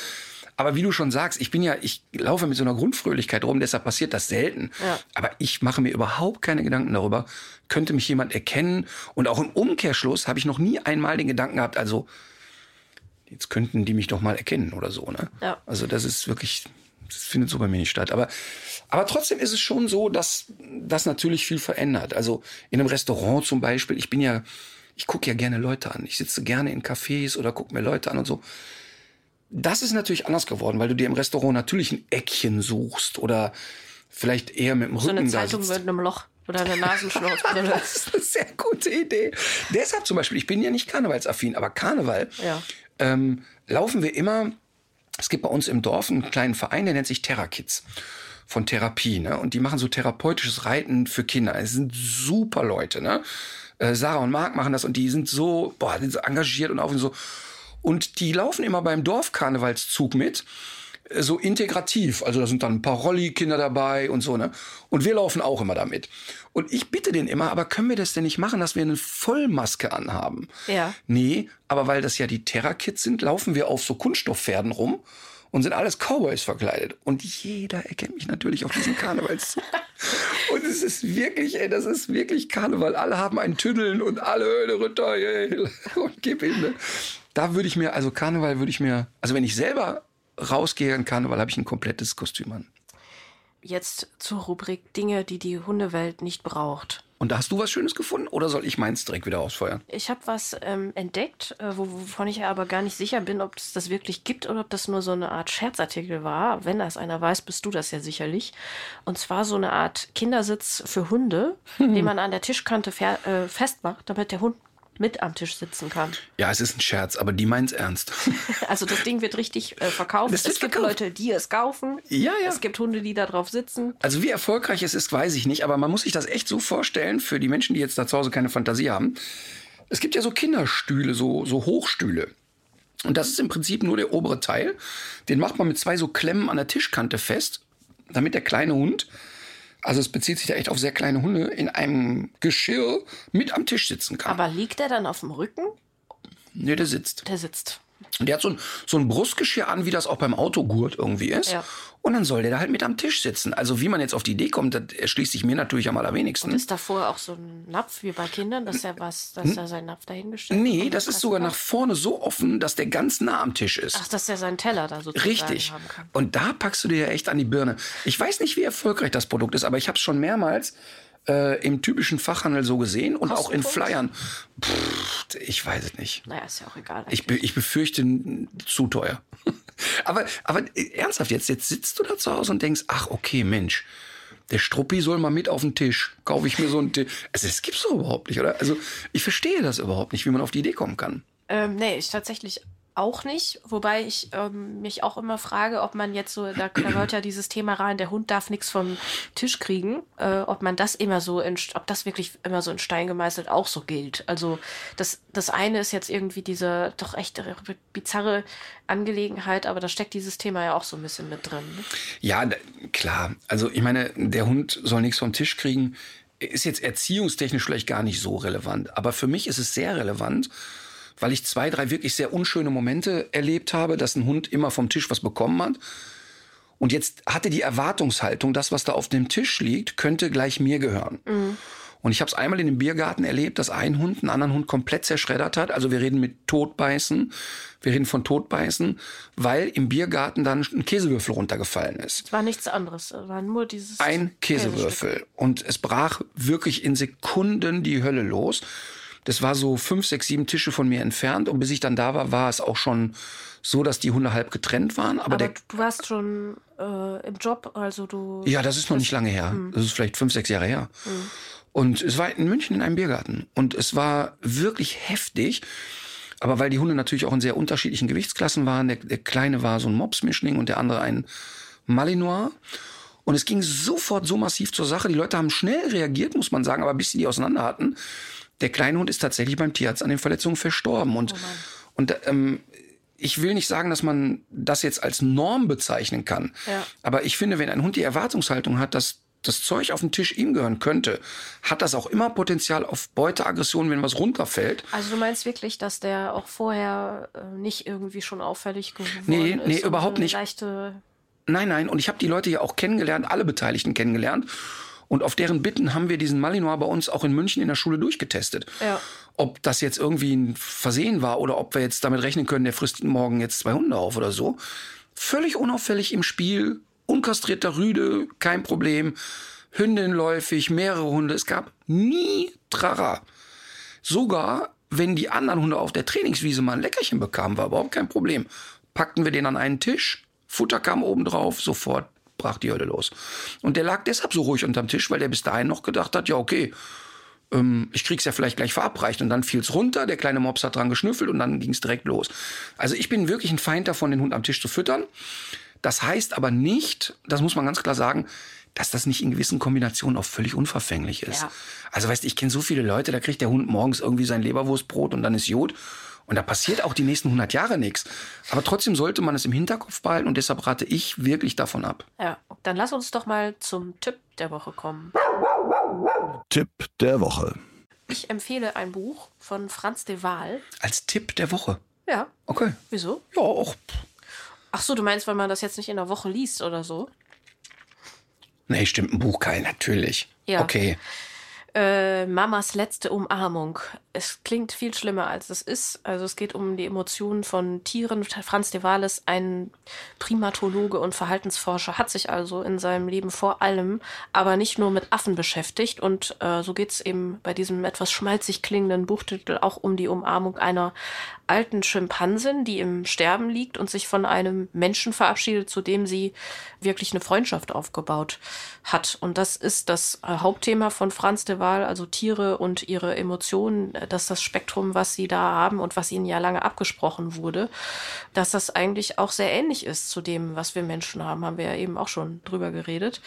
Aber wie du schon sagst, ich bin ja, ich laufe mit so einer Grundfröhlichkeit rum, deshalb passiert das selten. Ja. Aber ich mache mir überhaupt keine Gedanken darüber, könnte mich jemand erkennen. Und auch im Umkehrschluss habe ich noch nie einmal den Gedanken gehabt, also jetzt könnten die mich doch mal erkennen oder so. Ne? Ja. Also das ist wirklich, das findet so bei mir nicht statt. Aber, aber trotzdem ist es schon so, dass das natürlich viel verändert. Also in einem Restaurant zum Beispiel, ich bin ja, ich gucke ja gerne Leute an. Ich sitze gerne in Cafés oder gucke mir Leute an und so. Das ist natürlich anders geworden, weil du dir im Restaurant natürlich ein Eckchen suchst oder vielleicht eher mit dem So Rücken eine da Zeitung sitzt. mit einem Loch oder eine Nasenschnauzbrille. Das ist eine sehr gute Idee. Deshalb zum Beispiel, ich bin ja nicht karnevalsaffin, aber Karneval Ja. ähm, laufen wir immer. Es gibt bei uns im Dorf einen kleinen Verein, der nennt sich Terra Kids von Therapie, ne? Und die machen so therapeutisches Reiten für Kinder. Es sind super Leute, ne? Äh, Sarah und Marc machen das und die sind so, boah, sind so engagiert und auf und so. Und die laufen immer beim Dorfkarnevalszug mit so integrativ. Also da sind dann ein paar Rolli-Kinder dabei und so, ne? Und wir laufen auch immer damit. Und ich bitte den immer, aber können wir das denn nicht machen, dass wir eine Vollmaske anhaben? Ja. Nee, aber weil das ja die Terra-Kids sind, laufen wir auf so Kunststoffpferden rum und sind alles Cowboys verkleidet. Und jeder erkennt mich natürlich auf diesem Karnevalszug. und es ist wirklich, ey, das ist wirklich Karneval. Alle haben ein Tüddeln und alle Höhle und gib ihm, ne? Da würde ich mir, also Karneval würde ich mir, also wenn ich selber rausgehe in Karneval, habe ich ein komplettes Kostüm an. Jetzt zur Rubrik Dinge, die die Hundewelt nicht braucht. Und da hast du was Schönes gefunden oder soll ich meins direkt wieder ausfeuern? Ich habe was ähm, entdeckt, äh, wo- wovon ich aber gar nicht sicher bin, ob es das wirklich gibt oder ob das nur so eine Art Scherzartikel war. Wenn das einer weiß, bist du das ja sicherlich. Und zwar so eine Art Kindersitz für Hunde, den man an der Tischkante äh, festmacht, damit der Hund mit am Tisch sitzen kann. Ja, es ist ein Scherz, aber die meint's ernst. Also das Ding wird richtig äh, verkauft. Das es gibt verkauft. Leute, die es kaufen. Ja, ja. Es gibt Hunde, die da drauf sitzen. Also wie erfolgreich es ist, weiß ich nicht, aber man muss sich das echt so vorstellen für die Menschen, die jetzt da zu Hause keine Fantasie haben. Es gibt ja so Kinderstühle, so, so Hochstühle. Und das ist im Prinzip nur der obere Teil. Den macht man mit zwei so Klemmen an der Tischkante fest, damit der kleine Hund, also es bezieht sich da echt auf sehr kleine Hunde, in einem Geschirr mit am Tisch sitzen kann. Aber liegt der dann auf dem Rücken? nee, der sitzt. Der sitzt. Und der hat so ein, so ein Brustgeschirr an, wie das auch beim Autogurt irgendwie ist. Ja. Und dann soll der da halt mit am Tisch sitzen. Also wie man jetzt auf die Idee kommt, das erschließt sich mir natürlich am allerwenigsten. Und ist davor auch so ein Napf wie bei Kindern, dass er was, dass er seinen Napf dahingestellt hat? Nee, das ist sogar nach vorne so offen, dass der ganz nah am Tisch ist. Ach, dass er seinen Teller da sozusagen Richtig. haben kann. Und da packst du dir ja echt an die Birne. Ich weiß nicht, wie erfolgreich das Produkt ist, aber ich habe es schon mehrmals äh, im typischen Fachhandel so gesehen und auch in? Flyern. Pff, ich weiß es nicht. Naja, ist ja auch egal. Ich, be ich befürchte zu teuer. aber, aber äh, ernsthaft jetzt, jetzt sitzt du da zu Hause und denkst, ach okay, Mensch, der Struppi soll mal mit auf den Tisch. Kaufe ich mir so einen Tisch. Also das gibt's doch überhaupt nicht, oder? Also ich verstehe das überhaupt nicht, wie man auf die Idee kommen kann. Ähm, nee, ich tatsächlich auch nicht. Wobei ich ähm, mich auch immer frage, ob man jetzt so, da, da gehört ja dieses Thema rein, der Hund darf nichts vom Tisch kriegen, äh, ob man das immer so, in, ob das wirklich immer so in Stein gemeißelt auch so gilt. Also das, das eine ist jetzt irgendwie diese doch echt bizarre Angelegenheit, aber da steckt dieses Thema ja auch so ein bisschen mit drin. Ne? Ja, klar. Also ich meine, der Hund soll nichts vom Tisch kriegen. Ist jetzt erziehungstechnisch vielleicht gar nicht so relevant. Aber für mich ist es sehr relevant, weil ich zwei, drei wirklich sehr unschöne Momente erlebt habe, dass ein Hund immer vom Tisch was bekommen hat. Und jetzt hatte die Erwartungshaltung, das, was da auf dem Tisch liegt, könnte gleich mir gehören. Und ich habe es einmal in dem Biergarten erlebt, dass ein Hund einen anderen Hund komplett zerschreddert hat. Also wir reden mit Totbeißen. Wir reden von Totbeißen, weil im Biergarten dann ein Käsewürfel runtergefallen ist. Es war nichts anderes, es war nur dieses Ein Käsewürfel. Und es brach wirklich in Sekunden die Hölle los. Das war so fünf, sechs, sieben Tische von mir entfernt. Und bis ich dann da war, war es auch schon so, dass die Hunde halb getrennt waren. Aber, Aber der, du warst schon äh, im Job, also du. ja, das ist noch nicht lange her. Das ist vielleicht fünf, sechs Jahre her. Und es war in München in einem Biergarten. Und es war wirklich heftig. Aber weil die Hunde natürlich auch in sehr unterschiedlichen Gewichtsklassen waren. Der, der kleine war so ein Mops-Mischling und der andere ein Malinois. Und es ging sofort so massiv zur Sache. Die Leute haben schnell reagiert, muss man sagen, aber bis sie die auseinander hatten. Der kleine Hund ist tatsächlich beim Tierarzt an den Verletzungen verstorben. Und, und ähm, ich will nicht sagen, dass man das jetzt als Norm bezeichnen kann. Ja. Aber ich finde, wenn ein Hund die Erwartungshaltung hat, dass das Zeug auf dem Tisch ihm gehören könnte, hat das auch immer Potenzial auf Beuteaggression, wenn was runterfällt. Also du meinst wirklich, dass der auch vorher äh, nicht irgendwie schon auffällig geworden Nee, ist? nee, überhaupt nicht. Leichte, Nein, nein. Und ich habe die Leute ja auch kennengelernt, alle Beteiligten kennengelernt. Und auf deren Bitten haben wir diesen Malinois bei uns auch in München in der Schule durchgetestet. Ja. Ob das jetzt irgendwie ein Versehen war oder ob wir jetzt damit rechnen können, der frisst morgen jetzt zwei Hunde auf oder so. Völlig unauffällig im Spiel, unkastrierter Rüde, kein Problem. Hündin läufig, mehrere Hunde. Es gab nie Trara. Sogar wenn die anderen Hunde auf der Trainingswiese mal ein Leckerchen bekamen, war überhaupt kein Problem. Packten wir den an einen Tisch, Futter kam oben drauf, sofort brach die Hölle los. Und der lag deshalb so ruhig unterm Tisch, weil der bis dahin noch gedacht hat, ja okay, ähm, ich krieg's ja vielleicht gleich verabreicht. Und dann fiel's runter, der kleine Mops hat dran geschnüffelt und dann ging's direkt los. Also ich bin wirklich ein Feind davon, den Hund am Tisch zu füttern. Das heißt aber nicht, das muss man ganz klar sagen, dass das nicht in gewissen Kombinationen auch völlig unverfänglich ist. Ja. Also weißt du, ich kenne so viele Leute, da kriegt der Hund morgens irgendwie sein Leberwurstbrot und dann ist Jod. Und da passiert auch die nächsten 100 Jahre nichts. Aber trotzdem sollte man es im Hinterkopf behalten und deshalb rate ich wirklich davon ab. ja. Dann lass uns doch mal zum Tipp der Woche kommen. Tipp der Woche. Ich empfehle ein Buch von Franz de Waal. Als Tipp der Woche. Ja. Okay. Wieso? Ja, auch. Ach so, du meinst, weil man das jetzt nicht in der Woche liest oder so? Nee, stimmt, ein Buch kein, natürlich. Ja. Okay. Äh, Mamas letzte Umarmung. Es klingt viel schlimmer, als es ist. Also es geht um die Emotionen von Tieren. Franz de Waal ist ein Primatologe und Verhaltensforscher, hat sich also in seinem Leben vor allem, aber nicht nur mit Affen beschäftigt. Und äh, so geht es eben bei diesem etwas schmalzig klingenden Buchtitel auch um die Umarmung einer alten Schimpansin, die im Sterben liegt und sich von einem Menschen verabschiedet, zu dem sie wirklich eine Freundschaft aufgebaut hat. Und das ist das äh, Hauptthema von Franz de Waal also Tiere und ihre Emotionen, äh, dass das Spektrum, was sie da haben und was ihnen ja lange abgesprochen wurde, dass das eigentlich auch sehr ähnlich ist zu dem, was wir Menschen haben, haben wir ja eben auch schon drüber geredet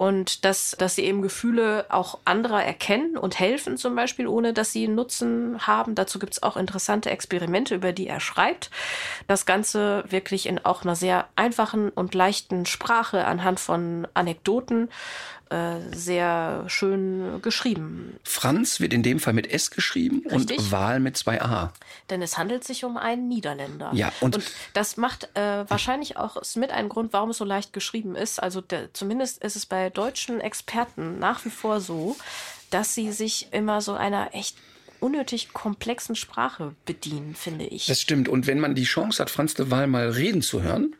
und dass, dass sie eben Gefühle auch anderer erkennen und helfen zum Beispiel, ohne dass sie Nutzen haben. Dazu gibt es auch interessante Experimente, über die er schreibt. Das Ganze wirklich in auch einer sehr einfachen und leichten Sprache anhand von Anekdoten äh, sehr schön geschrieben. Franz wird in dem Fall mit S geschrieben Richtig. und Wahl mit zwei A. Denn es handelt sich um einen Niederländer. Ja, und- das macht äh, wahrscheinlich auch mit ein Grund, warum es so leicht geschrieben ist. Also der, zumindest ist es bei deutschen Experten nach wie vor so, dass sie sich immer so einer echt unnötig komplexen Sprache bedienen, finde ich. Das stimmt. Und wenn man die Chance hat, Franz de Waal mal reden zu hören,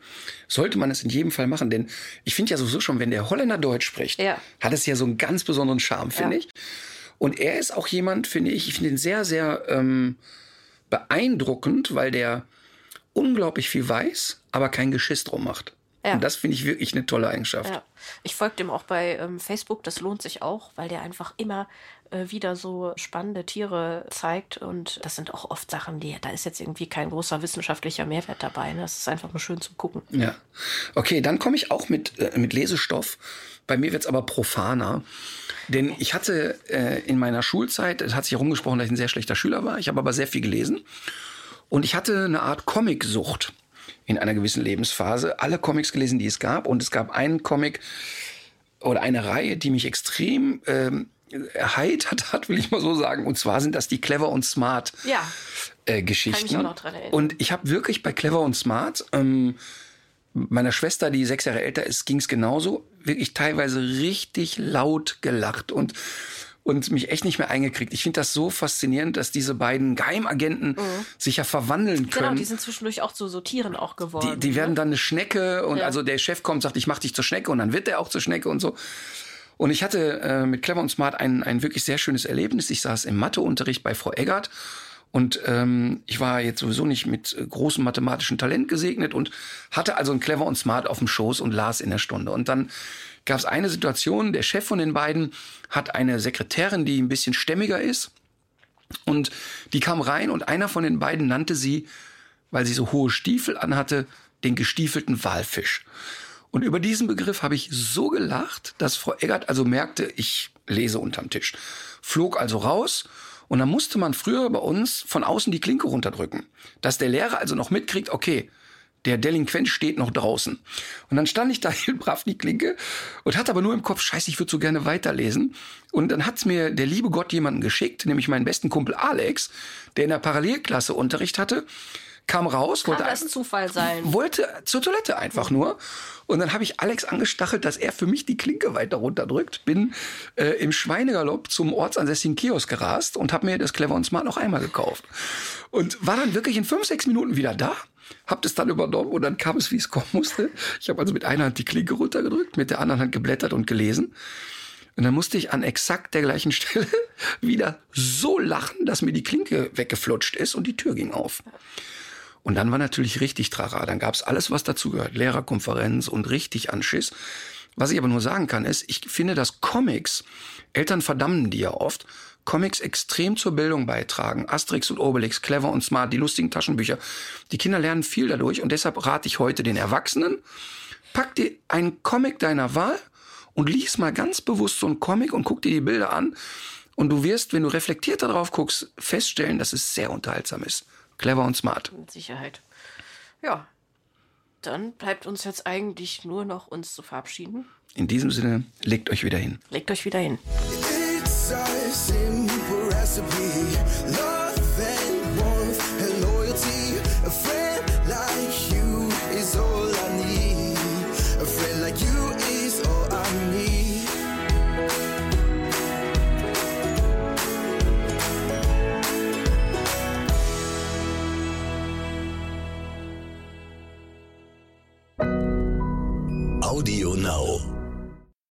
sollte man es in jedem Fall machen. Denn ich finde ja sowieso schon, wenn der Holländer Deutsch spricht, Ja. hat es ja so einen ganz besonderen Charme, finde Ja. ich. Und er ist auch jemand, finde ich, ich finde ihn sehr, sehr ähm, beeindruckend, weil der unglaublich viel weiß, aber kein Geschiss drum macht. Ja. Und das finde ich wirklich eine tolle Eigenschaft. Ja, ich folge dem auch bei ähm, Facebook, das lohnt sich auch, weil der einfach immer äh, wieder so spannende Tiere zeigt und das sind auch oft Sachen, die, da ist jetzt irgendwie kein großer wissenschaftlicher Mehrwert dabei. Ne? Das ist einfach nur schön zum Gucken. Ja. Okay, dann komme ich auch mit, äh, mit Lesestoff. Bei mir wird's aber profaner. Denn ich hatte äh, in meiner Schulzeit, es hat sich herumgesprochen, dass ich ein sehr schlechter Schüler war. Ich habe aber sehr viel gelesen. Und ich hatte eine Art Comicsucht in einer gewissen Lebensphase. Alle Comics gelesen, die es gab. Und es gab einen Comic oder eine Reihe, die mich extrem ähm, erheitert hat, will ich mal so sagen. Und zwar sind das die Clever und Smart Ja, äh, Geschichten. Kann auch noch dran erinnern. Und ich habe wirklich bei Clever und Smart, ähm, meiner Schwester, die sechs Jahre älter ist, ging es genauso, wirklich teilweise richtig laut gelacht und und mich echt nicht mehr eingekriegt. Ich finde das so faszinierend, dass diese beiden Geheimagenten sich ja verwandeln Mhm. genau, können. die sind zwischendurch auch zu so Tieren auch geworden. Die, die werden ne? dann eine Schnecke und Ja. also der Chef kommt, sagt, ich mach dich zur Schnecke und dann wird er auch zur Schnecke und so. Und ich hatte äh, mit Clever und Smart ein, ein wirklich sehr schönes Erlebnis. Ich saß im Matheunterricht bei Frau Eggert und ähm, ich war jetzt sowieso nicht mit äh, großem mathematischen Talent gesegnet und hatte also ein Clever und Smart auf dem Schoß und las in der Stunde. Und dann gab es eine Situation, der Chef von den beiden hat eine Sekretärin, die ein bisschen stämmiger ist. Und die kam rein und einer von den beiden nannte sie, weil sie so hohe Stiefel anhatte, den gestiefelten Walfisch. Und über diesen Begriff habe ich so gelacht, dass Frau Eggert also merkte, ich lese unterm Tisch. Flog also raus und dann musste man früher bei uns von außen die Klinke runterdrücken. Dass der Lehrer also noch mitkriegt, okay, der Delinquent steht noch draußen. Und dann stand ich da brav die Klinke und hatte aber nur im Kopf, scheiße, ich würde so gerne weiterlesen. Und dann hat's mir der liebe Gott jemanden geschickt, nämlich meinen besten Kumpel Alex, der in der Parallelklasse Unterricht hatte, kam raus, Kann wollte das Zufall sein? wollte zur Toilette einfach nur. Und dann habe ich Alex angestachelt, dass er für mich die Klinke weiter runterdrückt. Bin äh, im Schweinegalopp zum ortsansässigen Kiosk gerast und habe mir das Clever und Smart noch einmal gekauft. Und war dann wirklich in fünf, sechs Minuten wieder da. Hab das dann übernommen und dann kam es, wie es kommen musste. Ich habe also mit einer Hand die Klinke runtergedrückt, mit der anderen Hand geblättert und gelesen. Und dann musste ich an exakt der gleichen Stelle wieder so lachen, dass mir die Klinke weggeflutscht ist und die Tür ging auf. Und dann war natürlich richtig Trara. Dann gab's alles, was dazugehört. Lehrerkonferenz und richtig Anschiss. Was ich aber nur sagen kann, ist, ich finde, dass Comics, Eltern verdammen die ja oft, Comics extrem zur Bildung beitragen. Asterix und Obelix, Clever und Smart, die lustigen Taschenbücher. Die Kinder lernen viel dadurch und deshalb rate ich heute den Erwachsenen, pack dir einen Comic deiner Wahl und lies mal ganz bewusst so einen Comic und guck dir die Bilder an. Und du wirst, wenn du reflektiert darauf guckst, feststellen, dass es sehr unterhaltsam ist. Clever und smart. Mit Sicherheit. Ja. Dann bleibt uns jetzt eigentlich nur noch uns zu verabschieden. In diesem Sinne, legt euch wieder hin. Legt euch wieder hin. It's meant to be. Love and warmth and loyalty. A friend like you is all I need. A friend like you is all I need. Audio Now.